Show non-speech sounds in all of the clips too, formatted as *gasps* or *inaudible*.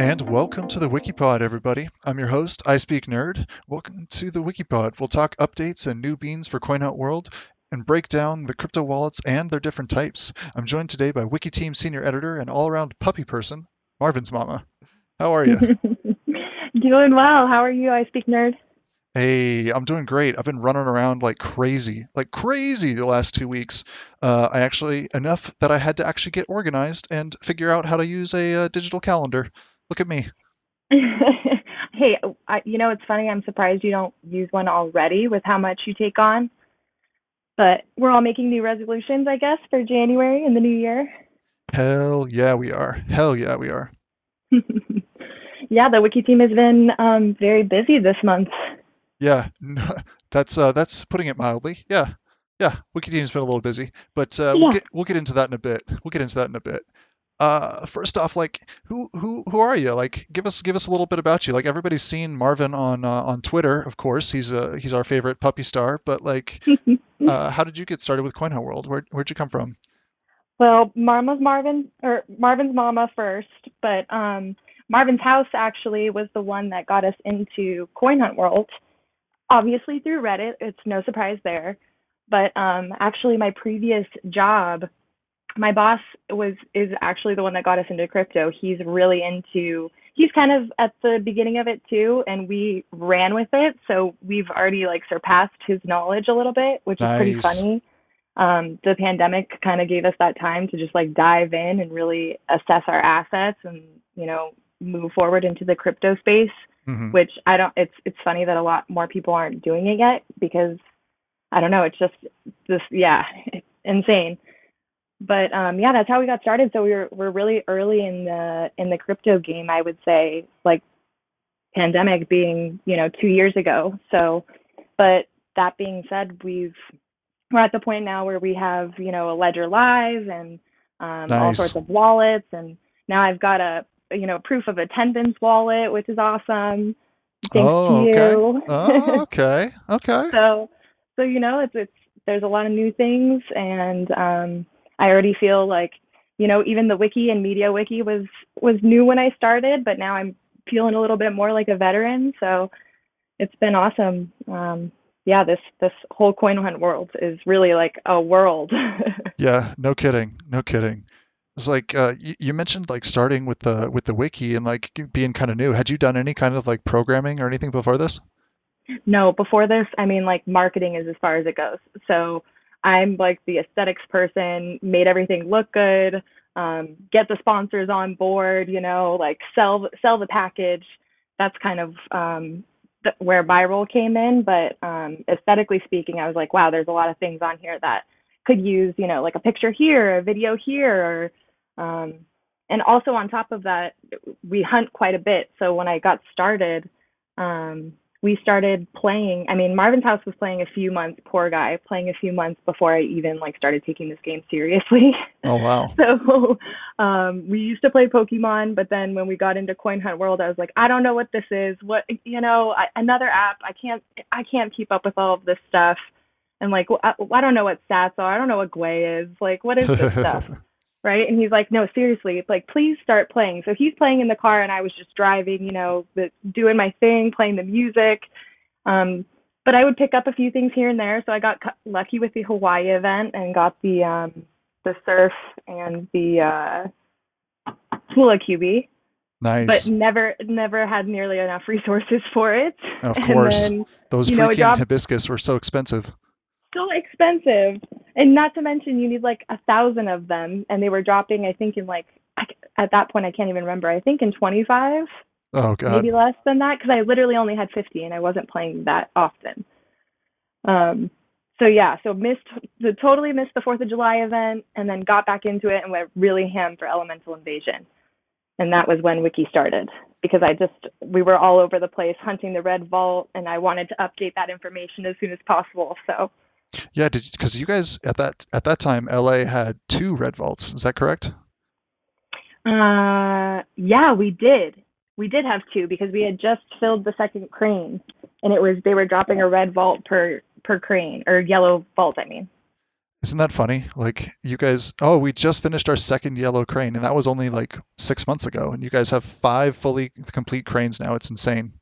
And welcome to the Wikipod, everybody. I'm your host, I Speak Nerd. Welcome to the Wikipod. We'll talk updates and new beans for CoinHunt World and break down the crypto wallets and their different types. I'm joined today by Wikiteam senior editor and all-around puppy person, Marvin's mama. How are you? *laughs* Doing well. How are you, I Speak Nerd? Hey, I'm doing great. I've been running around like crazy, like crazy the last two weeks. Uh, I actually, enough that I had to actually get organized and figure out how to use a uh, digital calendar. Look at me. *laughs* hey, I, you know, it's funny. I'm surprised you don't use one already with how much you take on. But we're all making new resolutions, I guess, for January and the new year. Hell yeah, we are. Hell yeah, we are. *laughs* yeah, the wiki team has been um, very busy this month. Yeah, *laughs* that's uh, that's putting it mildly. Yeah, yeah, wiki team's been a little busy, but uh, yeah. we'll get we'll get into that in a bit. We'll get into that in a bit. Uh, first off, like who who who are you? Like, give us give us a little bit about you. Like everybody's seen Marvin on uh, on Twitter, of course. He's uh he's our favorite puppy star. But like, *laughs* uh, how did you get started with CoinHunt World? Where where'd you come from? Well, Mama's Marvin or Marvin's mama first, but um, Marvin's house actually was the one that got us into CoinHunt World. Obviously through Reddit, it's no surprise there. But um, actually, my previous job my boss was is actually the one that got us into crypto. He's really into he's kind of at the beginning of it too and we ran with it. So we've already like surpassed his knowledge a little bit, which nice. is pretty funny. Um, the pandemic kind of gave us that time to just like dive in and really assess our assets and, you know, move forward into the crypto space, mm-hmm. which I don't it's it's funny that a lot more people aren't doing it yet because I don't know, it's just this yeah, it's *laughs* insane but um, yeah, that's how we got started. So we were we're really early in the in the crypto game, I would say, like pandemic being you know two years ago. So, but that being said, we've we're at the point now where we have you know a Ledger Live and um, nice. all sorts of wallets, and now I've got a you know proof of attendance wallet, which is awesome. Thanks oh, to okay. you. oh, *laughs* okay. Okay. so, so you know, it's it's there's a lot of new things, and um, I already feel like, you know, even the wiki and media wiki was was new when I started, but now I'm feeling a little bit more like a veteran. So it's been awesome. Um, yeah, this this whole coin hunt world is really like a world. *laughs* yeah, no kidding, no kidding. It's like uh, you, you, mentioned like starting with the with the wiki and like being kind of new. Had you done any kind of like programming or anything before this? No, before this, I mean like marketing is as far as it goes. So I'm like the aesthetics person, made everything look good, um, get the sponsors on board, you know, like sell sell the package. That's kind of um, th- where my role came in. But um, aesthetically speaking, I was like, wow, there's a lot of things on here that could use, you know, like a picture here, a video here, or um, and also on top of that, we hunt quite a bit. So when I got started, um, we started playing. I mean, Marvin's House was playing a few months, poor guy, playing a few months before I even like started taking this game seriously. *laughs* Oh wow. so um we used to play Pokemon, but then when we got into Coin Hunt World, I was like, I don't know what this is. What you know, I, another app. I can't I can't keep up with all of this stuff. And like I, I don't know what sats are. I don't know what Gwei is. Like what is this *laughs* stuff? Right? And he's like, no, seriously, it's like, please start playing. So he's playing in the car, and I was just driving, you know, the, doing my thing, playing the music. Um, but I would pick up a few things here and there. So I got lucky with the Hawaii event and got the um, the surf and the uh, Hula QB. Nice. But never never had nearly enough resources for it. Of *laughs* course. Then, Those freaking know, hibiscus were so expensive so expensive. And not to mention, you need like a thousand of them, and they were dropping. I think in like at that point, I can't even remember. I think in 25. Oh god. Maybe less than that because I literally only had 50 and I wasn't playing that often. Um. So yeah, so missed the totally missed the Fourth of July event, and then got back into it and went really ham for Elemental Invasion, and that was when Wiki started because I just we were all over the place hunting the red vault, and I wanted to update that information as soon as possible. So yeah, because you guys at that at that time, LA had two red vaults. Is that correct? Uh, yeah, we did. We did have two because we had just filled the second crane, and it was they were dropping a red vault per per crane or yellow vault. I mean. Isn't that funny? Like you guys, oh, we just finished our second yellow crane, and that was only like six months ago, and you guys have five fully complete cranes now. It's insane.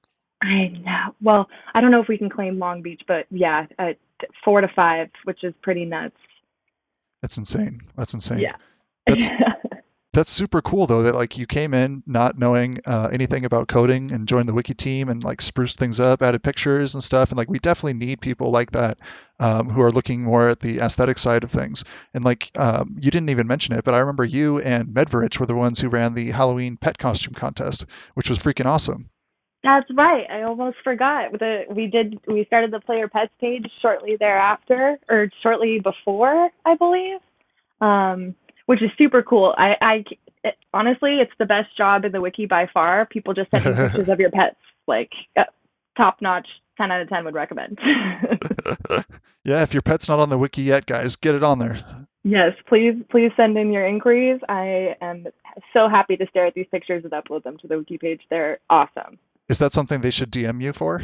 I know. Well, I don't know if we can claim Long Beach, but yeah, uh, four to five, which is pretty nuts. That's insane. That's insane. Yeah. That's *laughs* that's super cool though that like you came in not knowing uh, anything about coding and joined the wiki team and like spruced things up added pictures and stuff and like we definitely need people like that um, who are looking more at the aesthetic side of things and like um, you didn't even mention it but i remember you and medverich were the ones who ran the halloween pet costume contest which was freaking awesome that's right i almost forgot the we did we started the player pets page shortly thereafter or shortly before i believe um, which is super cool. I, I it, honestly, it's the best job in the wiki by far. People just sending *laughs* pictures of your pets, like uh, top notch. 10 out of 10 would recommend. *laughs* yeah, if your pet's not on the wiki yet, guys, get it on there. Yes, please, please send in your inquiries. I am so happy to stare at these pictures and upload them to the wiki page. They're awesome. Is that something they should DM you for,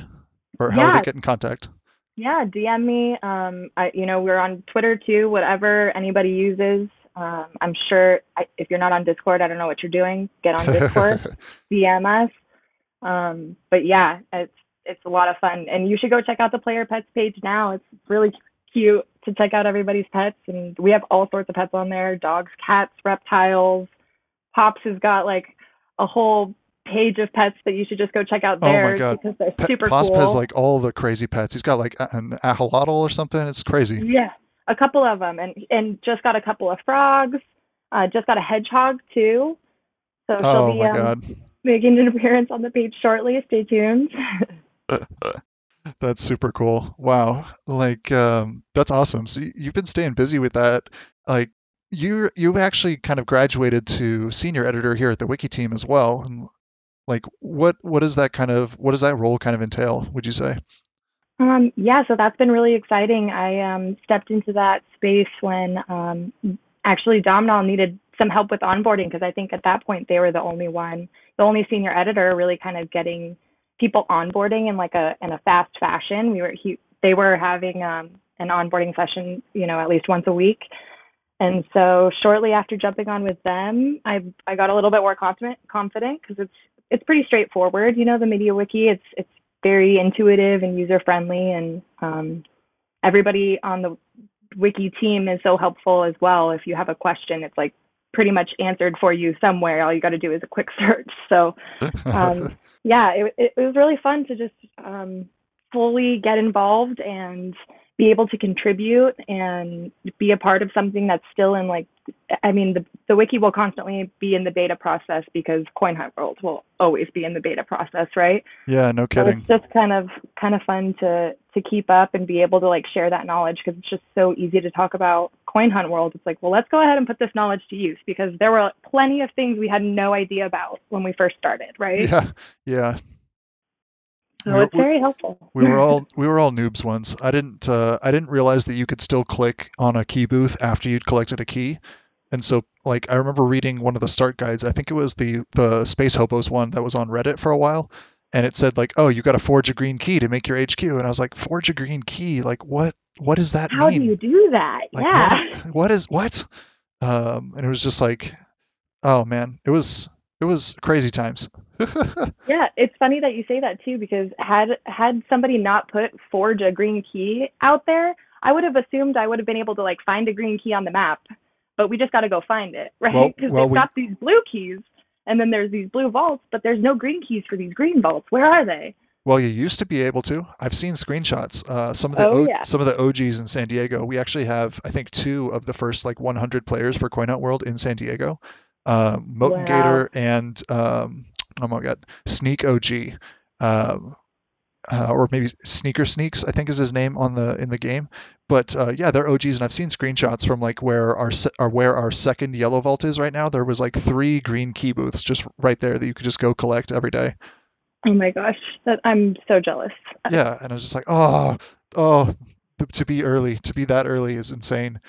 or how yeah. do they get in contact? Yeah, DM me. Um, I, you know, we're on Twitter too. Whatever anybody uses, um, I'm sure I, if you're not on Discord, I don't know what you're doing. Get on Discord, *laughs* DM us. Um, but yeah, it's it's a lot of fun, and you should go check out the Player Pets page now. It's really cute to check out everybody's pets, and we have all sorts of pets on there: dogs, cats, reptiles. Pops has got like a whole page of pets that you should just go check out there oh my God. because they're Pet, super Posp cool. has like all the crazy pets. He's got like an axolotl or something. It's crazy. Yeah, a couple of them, and and just got a couple of frogs. Uh, just got a hedgehog too. So she'll oh be my um, God. making an appearance on the page shortly. Stay tuned. *laughs* *laughs* that's super cool. Wow. Like um, that's awesome. So you've been staying busy with that. Like you you actually kind of graduated to senior editor here at the wiki team as well. And like what what is that kind of what does that role kind of entail, would you say? Um, yeah, so that's been really exciting. I um, stepped into that space when um, actually Domhnall needed some help with onboarding because I think at that point they were the only one, the only senior editor really kind of getting people onboarding in like a in a fast fashion. We were he they were having um, an onboarding session, you know, at least once a week. And so shortly after jumping on with them, I I got a little bit more confident confident because it's it's pretty straightforward. You know, the media wiki. It's it's very intuitive and user friendly and um, everybody on the wiki team is so helpful as well. If you have a question it's like pretty much answered for you somewhere. All you got to do is a quick *laughs* search. So um, *laughs* yeah it, it, was really fun to just um, fully get involved and be able to contribute and be a part of something that's still in like I mean the the wiki will constantly be in the beta process because Coin Hunt World will always be in the beta process, right? Yeah, no kidding. So it's just kind of kind of fun to to keep up and be able to like share that knowledge because it's just so easy to talk about Coin Hunt World. It's like, well, let's go ahead and put this knowledge to use because there were plenty of things we had no idea about when we first started, right? Yeah, yeah. We it's very helpful. We were all *laughs* we were all noobs once. I didn't uh, I didn't realize that you could still click on a key booth after you'd collected a key. And so like I remember reading one of the start guides. I think it was the the Space Hobos one that was on Reddit for a while. And it said like, oh, you got to forge a green key to make your HQ. And I was like, forge a green key? Like what what does that How mean? do you do that? Like, yeah. What, *laughs* what is what? Um, and it was just like, oh man, it was it was crazy times. *laughs* yeah, it's funny that you say that too because had had somebody not put forge a green key out there, I would have assumed I would have been able to like find a green key on the map, but we just got to go find it, *laughs* right? Because well, well, they've we... got these blue keys, and then there's these blue vaults, but there's no green keys for these green vaults. Where are they? Well, you used to be able to. I've seen screenshots. Uh, some of the oh, o- yeah. some of the OGs in San Diego. We actually have, I think, two of the first like 100 players for Coin Hunt World in San Diego uh, Moten wow. Gator and um, oh my god, Sneak OG, um, uh, or maybe Sneaker Sneaks, I think is his name on the in the game. But uh, yeah, they're OGs, and I've seen screenshots from like where our se- where our second yellow vault is right now. There was like three green key booths just right there that you could just go collect every day. Oh my gosh, that I'm so jealous. Yeah, and I was just like, oh, oh, to be early, to be that early is insane.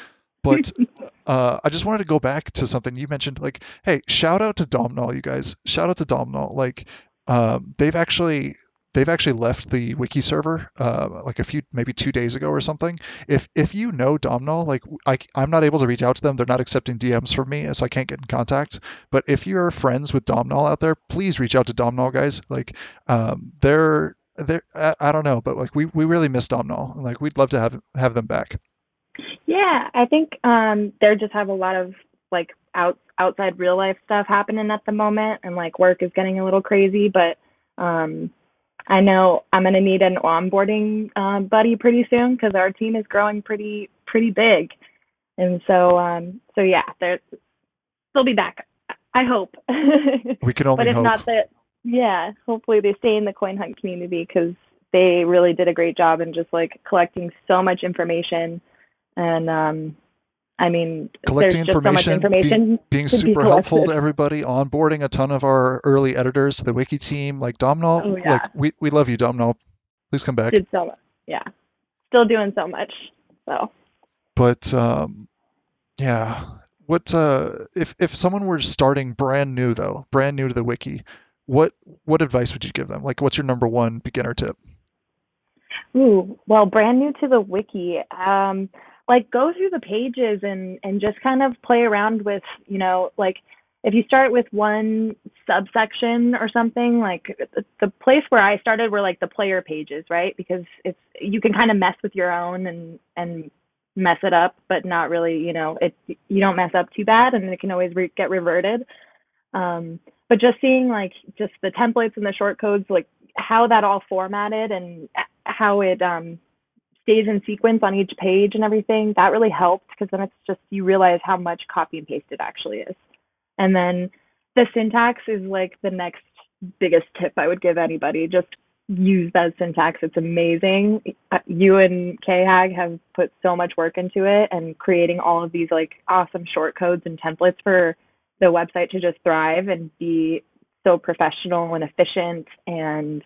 But *laughs* uh, I just wanted to go back to something you mentioned. Like, hey, shout out to Domnall, you guys. Shout out to Domnall. Like, um, they've actually they've actually left the wiki server uh, like a few maybe two days ago or something. If if you know domnall like I, I'm not able to reach out to them. They're not accepting DMs from me, so I can't get in contact. But if you're friends with domnall out there, please reach out to domnall guys. Like um, they're they're I, I, don't know, but like we, we really miss Domhnall. Like we'd love to have have them back. Yeah, I think um, they just have a lot of like out outside real life stuff happening at the moment, and like work is getting a little crazy. But um, I know I'm gonna need an onboarding uh, buddy pretty soon because our team is growing pretty pretty big, and so um, so yeah, they're they'll be back. I hope. *laughs* we can only but if hope. not that, yeah, hopefully they stay in the coin hunt community because they really did a great job in just like collecting so much information and um I mean, collecting there's information, just so much information being, being super be helpful to everybody, onboarding a ton of our early editors to the wiki team, like Domhnall. Oh, yeah. Like we, we love you, Domhnall. Please come back. Did so much. Yeah, still doing so much. So. But um, yeah, what uh, if if someone were starting brand new though, brand new to the wiki, what what advice would you give them? Like, what's your number one beginner tip? Ooh, well, brand new to the wiki. Um, like go through the pages and and just kind of play around with you know like if you start with one subsection or something like the place where i started were like the player pages right? Because it's you can kind of mess with your own and and mess it up but not really you know it you don't mess up too bad and it can always re- get reverted. Um but just seeing like just the templates and the short codes like how that all formatted and how it um stays in sequence on each page and everything, that really helped because then it's just you realize how much copy and paste it actually is. And then the syntax is like the next biggest tip I would give anybody. Just use that syntax. It's amazing. Uh, you and KHAG have put so much work into it and creating all of these like awesome short codes and templates for the website to just thrive and be so professional and efficient and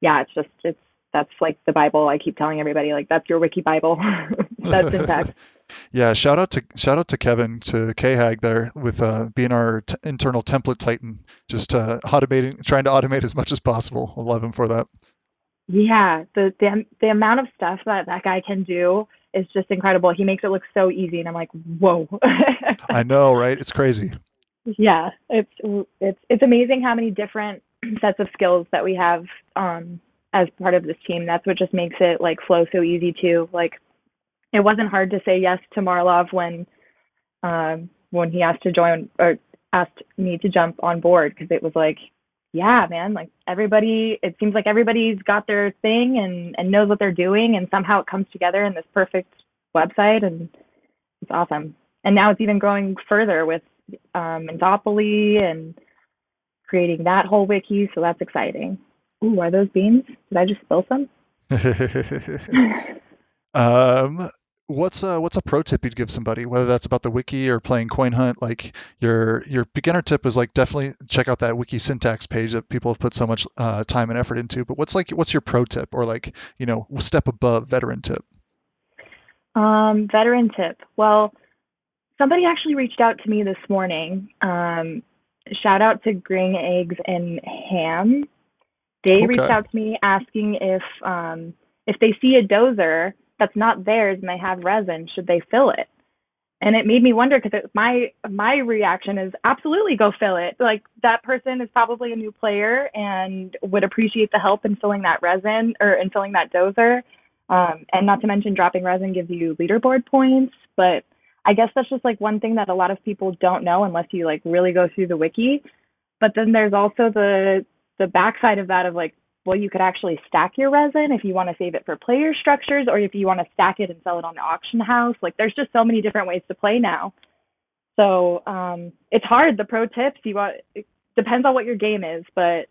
yeah, it's just it's that's like the Bible. I keep telling everybody like that's your wiki Bible. *laughs* that's syntax. *laughs* yeah, shout out to shout out to Kevin to KHAG there with uh, being our t- internal template titan, just uh, automating, trying to automate as much as possible. I love him for that. Yeah, the, the the amount of stuff that that guy can do is just incredible. He makes it look so easy, and I'm like, whoa. I know, right? It's crazy. *laughs* Yeah, it's it's it's amazing how many different sets of skills that we have um, as part of this team. That's what just makes it like flow so easy too. Like it wasn't hard to say yes to Marlov when um, when he asked to join or asked me to jump on board because it was like, yeah, man, like everybody. It seems like everybody's got their thing and and knows what they're doing, and somehow it comes together in this perfect website, and it's awesome. And now it's even growing further with um, Enthopoly and creating that whole wiki, so that's exciting. Ooh, are those beans? Did I just spill some? *laughs* *laughs* um, what's a what's a pro tip you'd give somebody, whether that's about the wiki or playing Coin Hunt? Like your your beginner tip is like definitely check out that wiki syntax page that people have put so much uh, time and effort into. But what's like what's your pro tip or like you know step above veteran tip? Um, veteran tip. Well, somebody actually reached out to me this morning. Um, shout out to Green Eggs and Ham they okay. reached out to me asking if um, if they see a dozer that's not theirs and they have resin, should they fill it? And it made me wonder because my my reaction is absolutely go fill it. Like that person is probably a new player and would appreciate the help in filling that resin or in filling that dozer. Um, and not to mention dropping resin gives you leaderboard points, but I guess that's just like one thing that a lot of people don't know unless you like really go through the wiki. But then there's also the the backside of that of like well you could actually stack your resin if you want to save it for player structures or if you want to stack it and sell it on the auction house. Like there's just so many different ways to play now. So um it's hard. The pro tips you want it depends on what your game is but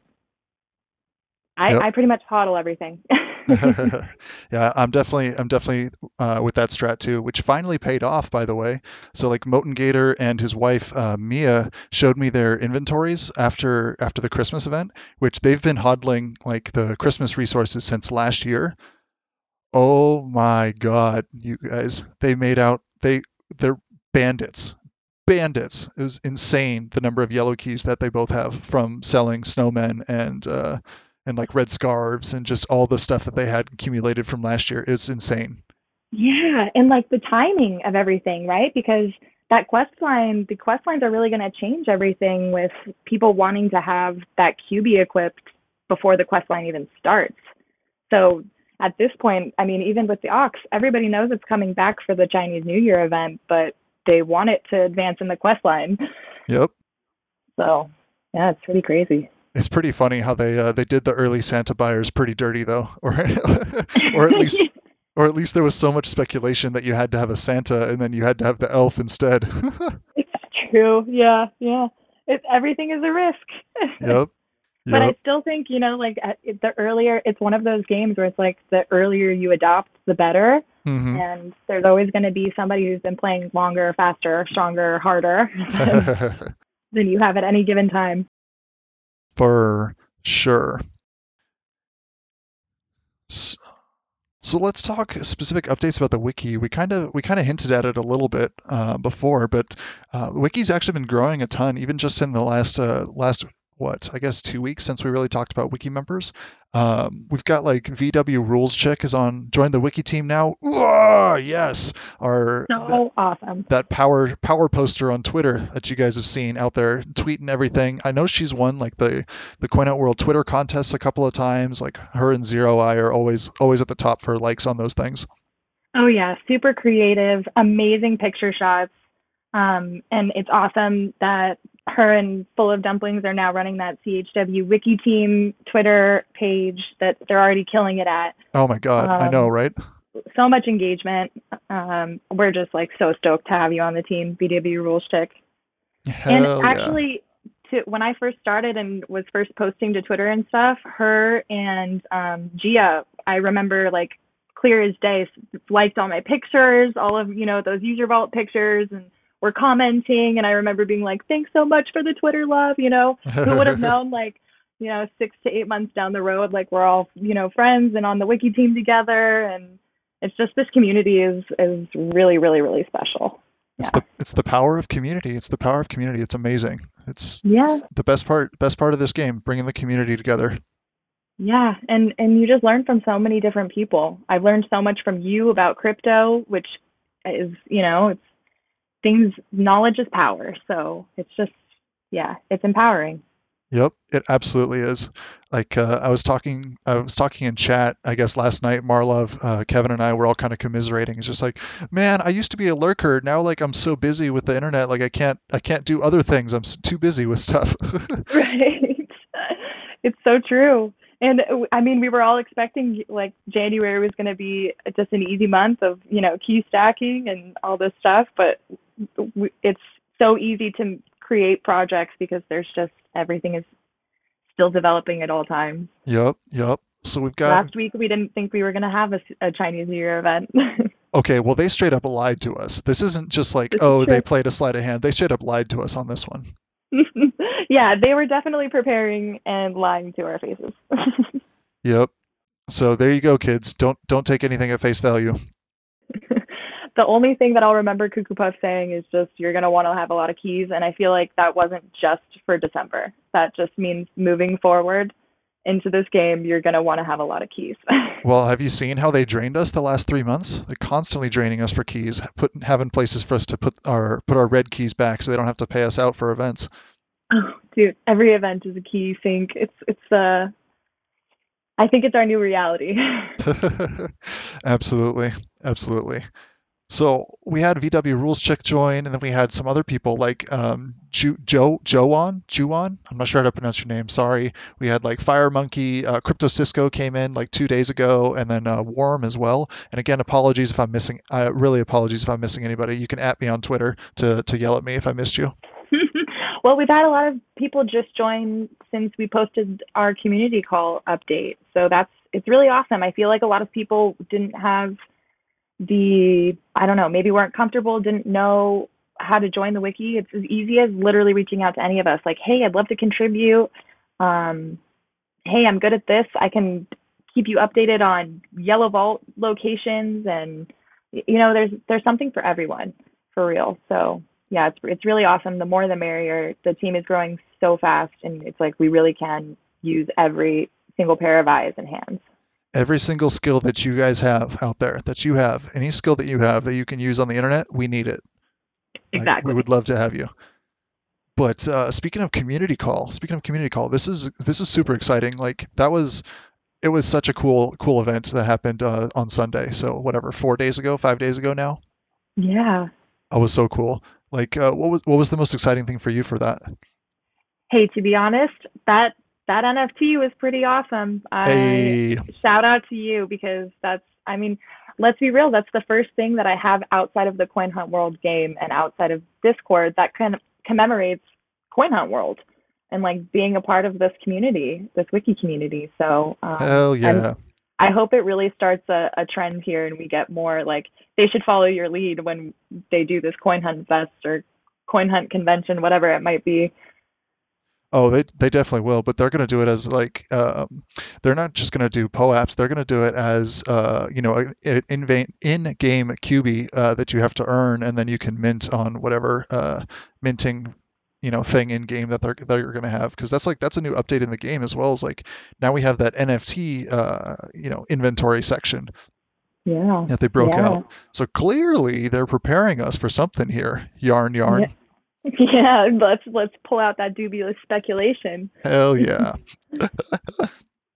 i yep. i pretty much hodl everything *laughs* *laughs* yeah, I'm definitely I'm definitely uh, with that strat too, which finally paid off by the way. So like Moten Gator and his wife uh, Mia showed me their inventories after after the Christmas event, which they've been hodling like the Christmas resources since last year. Oh my god, you guys! They made out they they're bandits bandits. It was insane the number of yellow keys that they both have from selling snowmen and uh, and like red scarves and just all the stuff that they had accumulated from last year is insane. Yeah, and like the timing of everything, right? Because that quest line, the quest lines are really going to change everything with people wanting to have that QB equipped before the quest line even starts. So at this point, I mean, even with the Ox, everybody knows it's coming back for the Chinese New Year event, but they want it to advance in the quest line. Yep. So yeah, it's pretty crazy. It's pretty funny how they uh, they did the early Santa buyers pretty dirty though, *laughs* or or at least *laughs* or at least there was so much speculation that you had to have a Santa and then you had to have the elf instead. *laughs* it's true. Yeah, yeah. It, everything is a risk. yep. Yep. But I still think, you know, like the earlier, it's one of those games where it's like the earlier you adopt, the better. Mm-hmm. And there's always going to be somebody who's been playing longer, faster, stronger, harder than you have at any given time. For sure. So, so let's talk specific updates about the wiki. We kind of we kind of hinted at it a little bit uh, before, but uh, the wiki's actually been growing a ton, even just in the last uh, last what I guess two weeks since we really talked about wiki members. Um, we've got like VW Rules Chick is on join the wiki team now. Ooh, yes, our so that, awesome that power power poster on Twitter that you guys have seen out there tweeting everything. I know she's won like the the Coin Hunt World Twitter contests a couple of times. Like her and Zero Eye are always always at the top for likes on those things. Oh yeah, super creative, amazing picture shots. Um, and it's awesome that her and Full of Dumplings are now running that CHW Wiki Team Twitter page that they're already killing it at. Oh my God, um, I know, um, right? So much engagement. Um, we're just like so stoked to have you on the team, VW Rules Chick. And actually, yeah. to, when I first started and was first posting to Twitter and stuff, her and um, Gia, I remember like clear as day, liked all my pictures, all of you know those user vault pictures, and were commenting and I remember being like, Thanks so much for the Twitter love, you know. Who would have *laughs* known like, you know, six to eight months down the road, like we're all, you know, friends and on the wiki team together and it's just this community is is really, really, really special. It's yeah. the it's the power of community. It's the power of community. It's amazing. It's, yeah. It's the best part best part of this game, bringing the community together. Yeah, and and you just learn from so many different people. I've learned so much from you about crypto, which is, you know, it's things knowledge is power so it's just yeah it's empowering Yep, it absolutely is. Like uh, I was talking, I was talking in chat. I guess last night, Marlov, uh, Kevin, and I were all kind of commiserating. It's just like, man, I used to be a lurker. Now, like I'm so busy with the internet, like I can't, I can't do other things. I'm too busy with stuff. *laughs* *laughs* right. It's so true. And uh, I mean, we were all expecting like January was going to be just an easy month of you know key stacking and all this stuff, but it's so easy to create projects because there's just everything is still developing at all times. Yep, yep. So we've got last week we didn't think we were going to have a, a, Chinese New Year event. *laughs* okay, well they straight up lied to us. This isn't just like this oh they played a sleight of hand. They straight up lied to us on this one. *laughs* yeah, they were definitely preparing and lying to our faces. *laughs* yep. So there you go, kids. Don't don't take anything at face value the only thing that I'll remember Cuckoo Puff saying is just you're gonna want to have a lot of keys, and I feel like that wasn't just for December. That just means moving forward into this game, you're gonna want to have a lot of keys. *laughs* well, have you seen how they drained us the last three months? They're constantly draining us for keys, put having places for us to put our put our red keys back, so they don't have to pay us out for events. Oh, dude, every event is a key sink. It's it's uh I think it's our new reality. *laughs* *laughs* absolutely. Absolutely. So we had VW Rules Chick join, and then we had some other people like um, Joe Joan Juan. I'm not sure how to pronounce your name. Sorry. We had like Fire Monkey, uh, Crypto Cisco came in like two days ago, and then uh, Warm as well. And again, apologies if I'm missing. Uh, really apologies if I'm missing anybody. You can at me on Twitter to to yell at me if I missed you. *laughs* well, we've had a lot of people just join since we posted our community call update, so that's it's really awesome. I feel like a lot of people didn't have the I don't know, maybe weren't comfortable, didn't know how to join the wiki. It's as easy as literally reaching out to any of us, like, hey, I'd love to contribute. Um, hey, I'm good at this. I can keep you updated on Yellow Vault locations, and you know, there's there's something for everyone, for real. So yeah, it's it's really awesome. The more the merrier. The team is growing so fast, and it's like we really can use every single pair of eyes and hands. Every single skill that you guys have out there, that you have, any skill that you have that you can use on the internet, we need it. Exactly. Like, we would love to have you. But uh, speaking of community call, speaking of community call, this is this is super exciting. Like that was, it was such a cool cool event that happened uh, on Sunday. So whatever, four days ago, five days ago now. Yeah. That was so cool. Like, uh, what was what was the most exciting thing for you for that? Hey, to be honest, that that NFT was pretty awesome. I hey. shout out to you because that's I mean, let's be real, that's the first thing that I have outside of the Coin Hunt World game and outside of Discord that kind of commemorates Coin Hunt World and like being a part of this community, this wiki community. So um, hell yeah. I hope it really starts a, a trend here and we get more like they should follow your lead when they do this coin hunt fest or coin hunt convention, whatever it might be. Oh, they they definitely will, but they're going to do it as like um, they're not just going to do POAPs. They're going to do it as uh, you know an in in game QB uh, that you have to earn, and then you can mint on whatever uh, minting you know thing in game that they're they're going to have because that's like that's a new update in the game as well as like now we have that NFT uh, you know inventory section yeah that they broke yeah. out. So clearly they're preparing us for something here. Yarn yarn. Yeah. *laughs* Yeah, let's let's pull out that dubious speculation. Hell yeah. *laughs*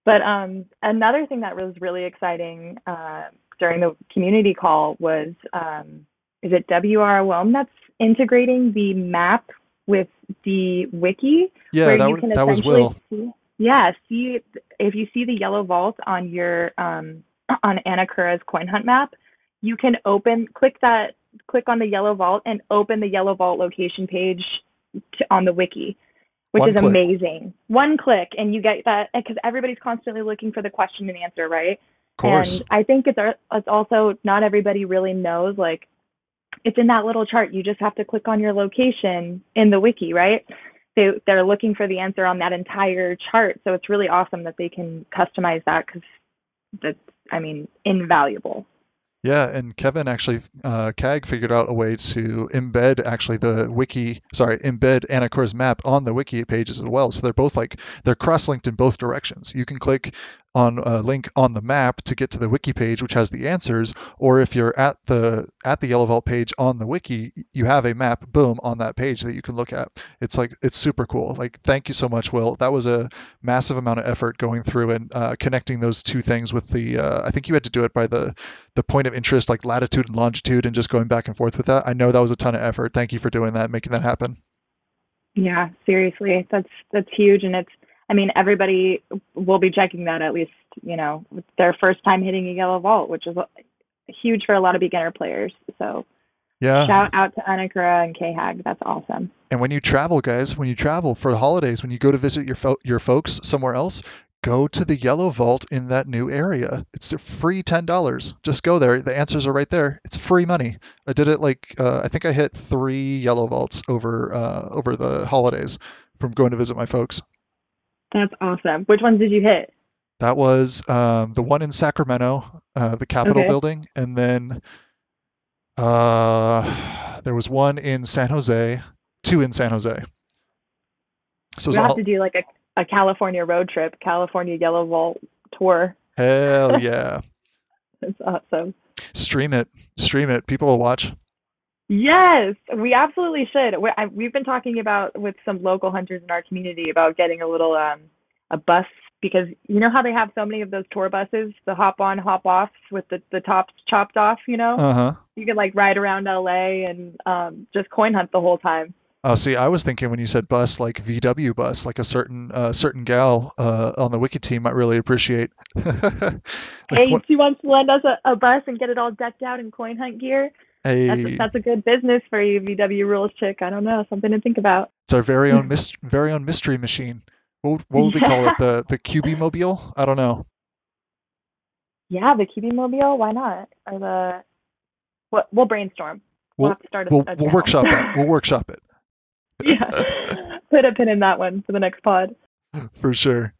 but um, another thing that was really exciting uh, during the community call was um, is it WROM that's integrating the map with the wiki yeah, where you was, can essentially see yeah see if you see the yellow vault on your um, *clears throat* on Anakura's coin hunt map, you can open click that click on the yellow vault and open the yellow vault location page to, on the wiki, which One is click. amazing. One click and you get that because everybody's constantly looking for the question and answer, right? Of course. And I think it's it's also not everybody really knows like it's in that little chart. You just have to click on your location in the wiki, right? They they're looking for the answer on that entire chart. So it's really awesome that they can customize that because that's I mean invaluable. Yeah, and Kevin actually, uh, CAG figured out a way to embed actually the wiki, sorry, embed Anakura's map on the wiki pages as well. So they're both like, they're cross-linked in both directions. You can click on a link on the map to get to the wiki page which has the answers or if you're at the at the yellow vault page on the wiki you have a map boom on that page that you can look at. It's like it's super cool. Like thank you so much will. That was a massive amount of effort going through and uh, connecting those two things with the uh, i think you had to do it by the the point of interest like latitude and longitude and just going back and forth with that. I know that was a ton of effort. Thank you for doing that making that happen. Yeah seriously. That's that's huge and it's I mean, everybody will be checking that at least, you know, their first time hitting a yellow vault, which is huge for a lot of beginner players. So, yeah. Shout out to Anakura and K Hag. That's awesome. And when you travel, guys, when you travel for the holidays, when you go to visit your fo- your folks somewhere else, go to the Yellow Vault in that new area. It's a free ten dollars. Just go there. The answers are right there. It's free money. I did it like uh, I think I hit three Yellow Vaults over uh, over the holidays from going to visit my folks. That's awesome. Which ones did you hit? That was um, the one in Sacramento, uh, the Capitol okay. building, and then uh, there was one in San Jose, two in San Jose. So we have all... to do like a, a California road trip, California Yellow Vault tour. Hell *laughs* yeah! That's awesome. Stream it, stream it. People will watch. Yes, we absolutely should. We've been talking about with some local hunters in our community about getting a little um a bus because you know how they have so many of those tour buses, the hop on, hop off with the the tops chopped off, you know? Uh-huh. You can like ride around LA and um just coin hunt the whole time. Oh, see, I was thinking when you said bus, like VW bus, like a certain uh, certain gal uh, on the Wiki team might really appreciate. *laughs* like hey, what... she wants to lend us a, a bus and get it all decked out in coin hunt gear. That's a, that's a good business for you, VW rules chick. I don't know, something to think about. It's our very own *laughs* myst- very own mystery machine. What, what would we call it? The the QB mobile? I don't know. Yeah, the QB mobile. Why not? Or the what? We'll brainstorm. We'll, we'll have to start. A, we'll, we'll workshop it. *laughs* We'll workshop it. yeah, *laughs* put a pin in that one for the next pod. For sure.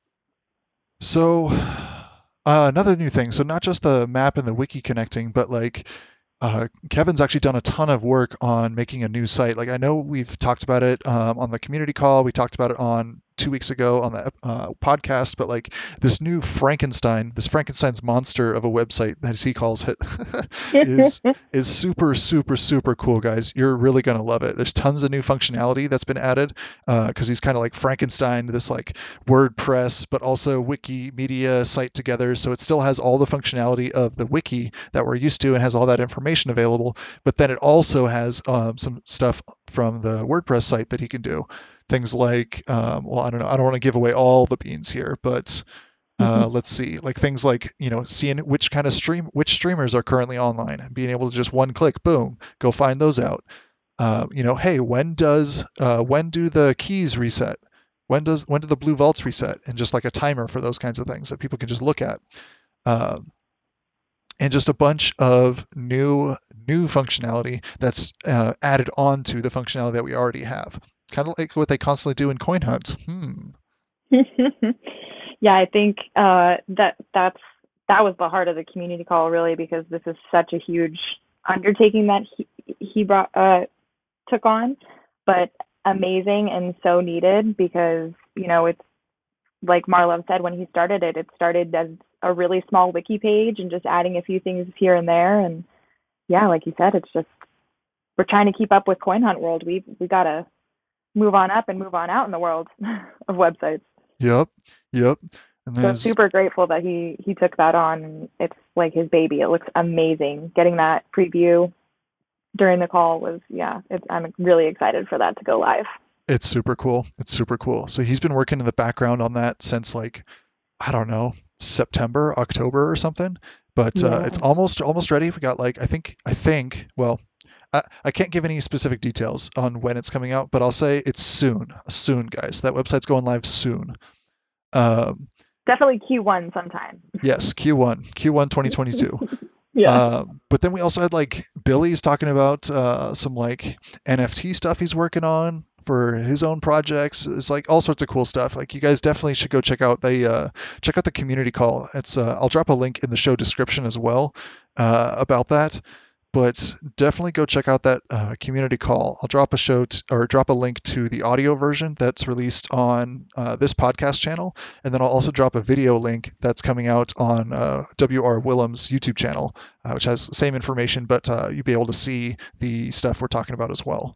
So, uh, another new thing. So not just the map and the wiki connecting, but like uh, Kevin's actually done a ton of work on making a new site. Like I know we've talked about it um, on the community call. We talked about it on two weeks ago on the uh, podcast, but like this new Frankenstein, this Frankenstein's monster of a website, as he calls it, *laughs* is *laughs* is super super super cool, guys. You're really gonna love it. There's tons of new functionality that's been added because uh, he's kind of like Frankenstein, this like WordPress, but also Wikimedia site together. So it still has all the functionality of the wiki that we're used to and has all that information available. But then it also has um, some stuff from the WordPress site that he can do. Things like, um, well, I don't know, I don't want to give away all the beans here, but uh, mm-hmm. let's see, like things like you know seeing which kind of stream, which streamers are currently online, being able to just one click, boom, go find those out. Uh, you know, hey, when does uh, when do the keys reset? When does when do the blue vaults reset? And just like a timer for those kinds of things that people can just look at. Um, and just a bunch of new new functionality that's uh, added on to the functionality that we already have. Kind of like what they constantly do in Coin Hunt. Hmm. *laughs* yeah, I think uh, that that's that was the heart of the community call, really, because this is such a huge undertaking that he he brought uh, took on, but amazing and so needed because you know it's like Marlov said when he started it, it started as a really small wiki page and just adding a few things here and there. And yeah, like you said, it's just we're trying to keep up with Coin Hunt World. We we gotta move on up and move on out in the world *laughs* of websites. Yep, yep. And so super grateful that he he took that on. It's like his baby. It looks amazing. Getting that preview during the call was yeah. It's, I'm really excited for that to go live. It's super cool. It's super cool. So he's been working in the background on that since like I don't know September, October or something. But uh, yeah. uh, it's almost almost ready. We got like I think I think well I, I can't give any specific details on when it's coming out, but I'll say it's soon, soon, guys. That website's going live soon. Um, Definitely Q1 sometime. Yes, Q1, Q1 2022. *laughs* yeah. Um, but then we also had like Billy's talking about uh, some like NFT stuff he's working on for his own projects. It's like all sorts of cool stuff. Like you guys definitely should go check out the uh, check out the community call. It's uh, I'll drop a link in the show description as well uh, about that but definitely go check out that uh, community call. I'll drop a show t- or drop a link to the audio version that's released on uh, this podcast channel, and then I'll also drop a video link that's coming out on uh, WR Willem's YouTube channel, uh, which has the same information, but uh, you'll be able to see the stuff we're talking about as well.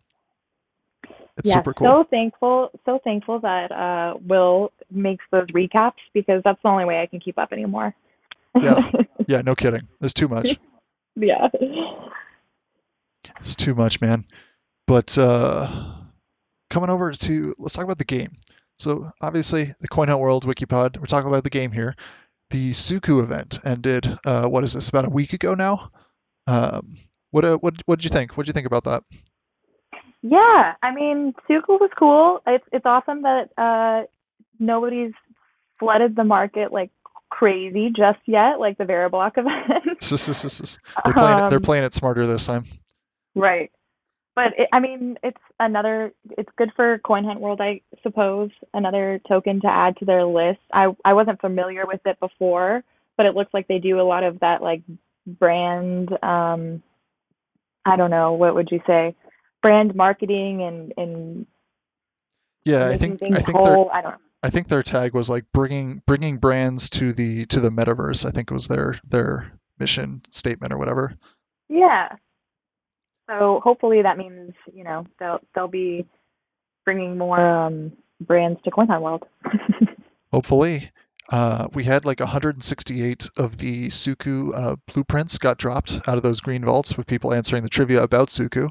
It's yeah, super cool. So thankful, so thankful that uh, Will makes those recaps because that's the only way I can keep up anymore. yeah, *laughs* yeah, no kidding. There's too much. *laughs* yeah. It's too much, man. But uh, coming over to let's talk about the game. So obviously the Coin Hunt World Wikipod. We're talking about the game here. The Suku event ended. Uh, what is this? About a week ago now. Um, what uh, what what did you think? What did you think about that? Yeah, I mean, Suku was cool. It's it's awesome that uh, nobody's flooded the market like crazy just yet, like the Veriblock event. *laughs* they're playing um, they're playing it smarter this time. Right. But it, I mean, it's another. It's good for Coin Hunt World, I suppose. Another token to add to their list. I I wasn't familiar with it before, but it looks like they do a lot of that, like brand. Um, I don't know. What would you say? Brand marketing and and. Yeah, I think I think whole, I don't. I think their tag was like bringing bringing brands to the to the metaverse. I think was their their mission statement or whatever. Yeah, so hopefully that means you know they'll they'll be bringing more um, brands to Coin Hunt World. *laughs* hopefully. Uh, we had like 168 of the Suku uh, blueprints got dropped out of those green vaults with people answering the trivia about Suku.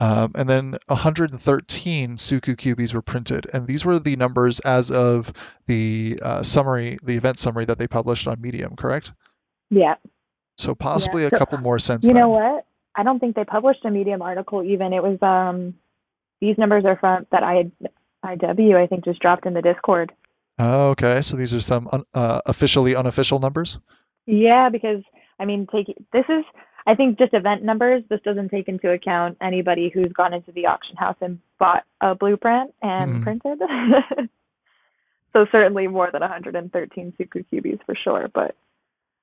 Um, and then 113 Suku QBs were printed, and these were the numbers as of the uh, summary, the event summary that they published on Medium, correct? Yeah. So possibly yeah. a couple more since. You then. know what? I don't think they published a Medium article even. It was um these numbers are from that I IW I think just dropped in the Discord. Oh, okay. So these are some un, uh, officially unofficial numbers. Yeah, because I mean, take this is I think just event numbers. This doesn't take into account anybody who's gone into the auction house and bought a blueprint and mm. printed. *laughs* so certainly more than 113 Suku QBs for sure. But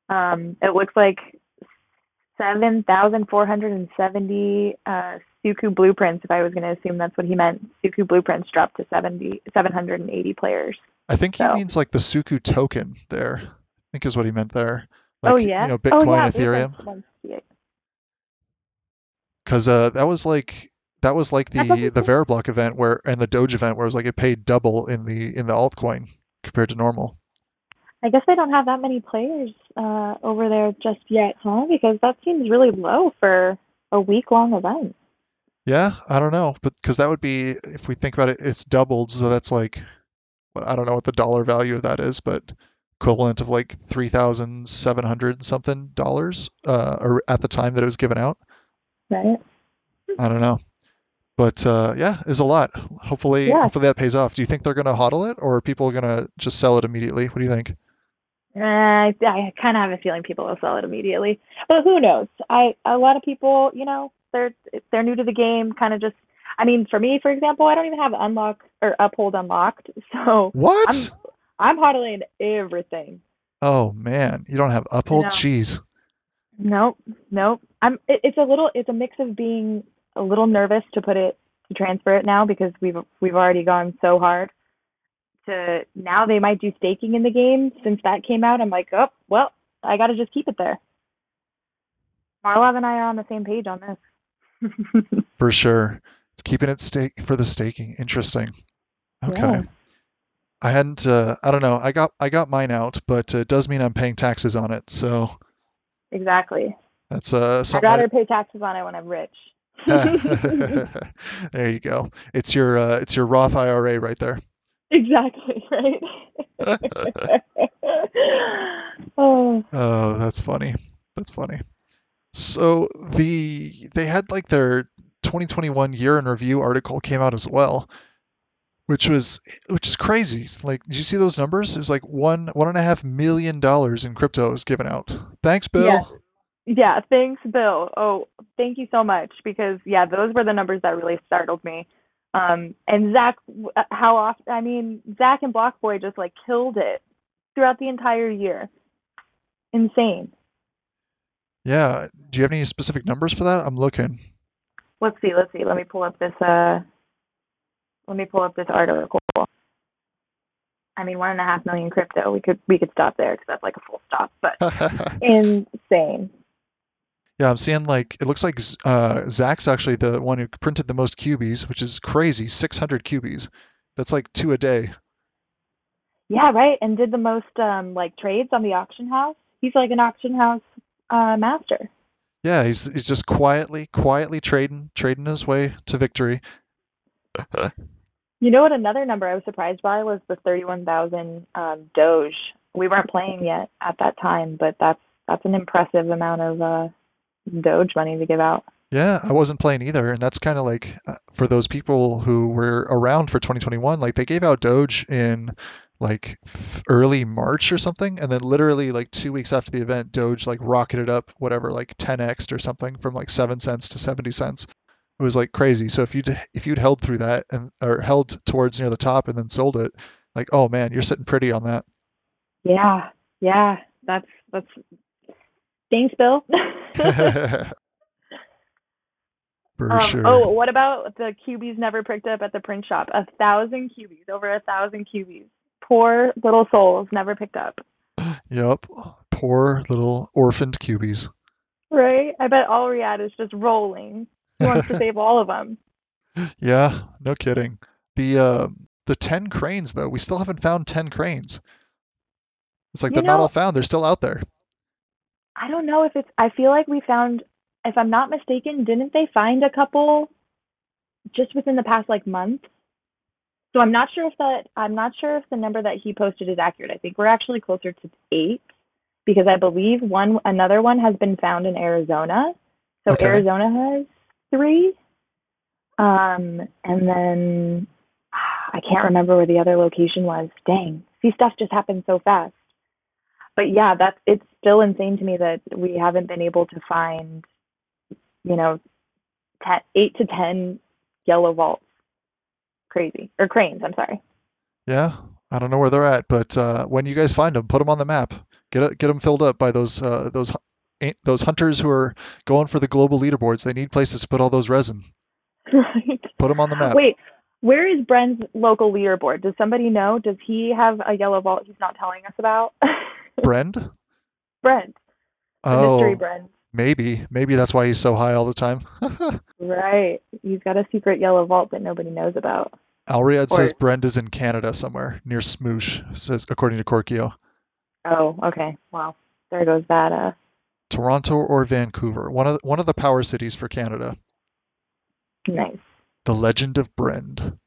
um, it looks like 7,470 uh, Suku blueprints, if I was going to assume that's what he meant. Suku blueprints dropped to 70, 780 players. I think he so. means like the Suku token there. I think is what he meant there. Oh, like, oh yeah. You know, Bitcoin, oh, yeah, Ethereum. Because uh, that was like that was like the the Veriblock event where and the Doge event where it was like it paid double in the in the altcoin compared to normal. I guess they don't have that many players uh, over there just yet, huh? Because that seems really low for a week long event. Yeah, I don't know, but because that would be if we think about it, it's doubled, so that's like, I don't know what the dollar value of that is, but equivalent of like three thousand seven hundred something dollars, uh, or at the time that it was given out. I don't know, but uh, yeah, is a lot. Hopefully, yeah. hopefully that pays off. Do you think they're going to hodl it, or are people going to just sell it immediately? What do you think? Uh, I kind of have a feeling people will sell it immediately, but who knows? I a lot of people, you know, they're they're new to the game, kind of just. I mean, for me, for example, I don't even have unlock or uphold unlocked, *laughs* so what? I'm, I'm hodling everything. Oh man, you don't have uphold? Jeez. Nope, nope. I'm. It, it's a little. It's a mix of being a little nervous to put it to transfer it now because we've we've already gone so hard to now they might do staking in the game since that came out. I'm like, oh, well, I got to just keep it there. Marlov and I are on the same page on this. *laughs* for sure. It's keeping it stake for the staking. Interesting. Okay. Yeah. I hadn't. Uh, I don't know. I got I got mine out, but it does mean I'm paying taxes on it. So. Exactly. That's uh. I'd rather pay taxes on it when I'm rich. *laughs* there you go. It's your uh, it's your Roth IRA right there. *laughs* Exactly, right? *laughs* oh. oh, that's funny. That's funny. So the they had like their 2021 year in review article came out as well, which was which is crazy. Like, did you see those numbers? It was like one one and a half million dollars in crypto was given out. Thanks, Bill. Yeah. yeah, thanks, Bill. Oh, thank you so much because yeah, those were the numbers that really startled me. Um, and Zach, how often? I mean, Zach and Blockboy just like killed it throughout the entire year. Insane. Yeah. Do you have any specific numbers for that? I'm looking. Let's see. Let's see. Let me pull up this. Uh, let me pull up this article. I mean, one and a half million crypto. We could we could stop there because that's like a full stop. But *laughs* insane. Yeah, I'm seeing like it looks like uh, Zach's actually the one who printed the most cubies, which is crazy. 600 cubies. That's like two a day. Yeah, right. And did the most um, like trades on the auction house. He's like an auction house uh, master. Yeah, he's he's just quietly, quietly trading, trading his way to victory. You know what? Another number I was surprised by was the 31,000 um, Doge. We weren't playing yet at that time, but that's that's an impressive amount of uh, Doge money to give out. Yeah, I wasn't playing either, and that's kind of like uh, for those people who were around for 2021. Like they gave out Doge in like early March or something, and then literally like two weeks after the event, Doge like rocketed up whatever like 10x or something from like seven cents to 70 cents. It was like crazy. So if you'd if you'd held through that and or held towards near the top and then sold it, like oh man, you're sitting pretty on that. Yeah, yeah, that's that's Thanks, Bill. *laughs* *laughs* For um, sure. Oh, what about the cubies never picked up at the print shop? A thousand cubies, over a thousand cubies. Poor little souls never picked up. *gasps* Yep. Poor little orphaned cubies. Right? I bet Alriad is just rolling. Wants to save all of them. *laughs* Yeah, no kidding. The uh, the ten cranes though, we still haven't found ten cranes. It's like you they're know, not all found; they're still out there. I don't know if it's. I feel like we found, if I'm not mistaken, didn't they find a couple just within the past like month? So I'm not sure if that. I'm not sure if the number that he posted is accurate. I think we're actually closer to eight because I believe one another one has been found in Arizona. So okay. Arizona has three. Um, and then I can't remember where the other location was. Dang, see stuff just happens so fast but yeah, that's it's still insane to me that we haven't been able to find, you know, ten, eight to ten yellow vaults. Crazy or cranes. I'm sorry. Yeah, I don't know where they're at, but uh, when you guys find them, put them on the map. Get get them filled up by those uh, those those hunters who are going for the global leaderboards. They need places to put all those resin. Right. Put them on the map. Wait, where is Bren's local leaderboard? Does somebody know? Does he have a yellow vault he's not telling us about? *laughs* Brent? Brent. Oh, mystery Brent. maybe. Maybe that's why he's so high all the time. *laughs* right. He's got a secret yellow vault that nobody knows about. Alriad or... says Brent is in Canada somewhere near Smoosh, says according to Corkio. Oh, okay. Wow. There goes that. Uh... Toronto or Vancouver, one of the, one of the power cities for Canada. Nice. The Legend of Brend.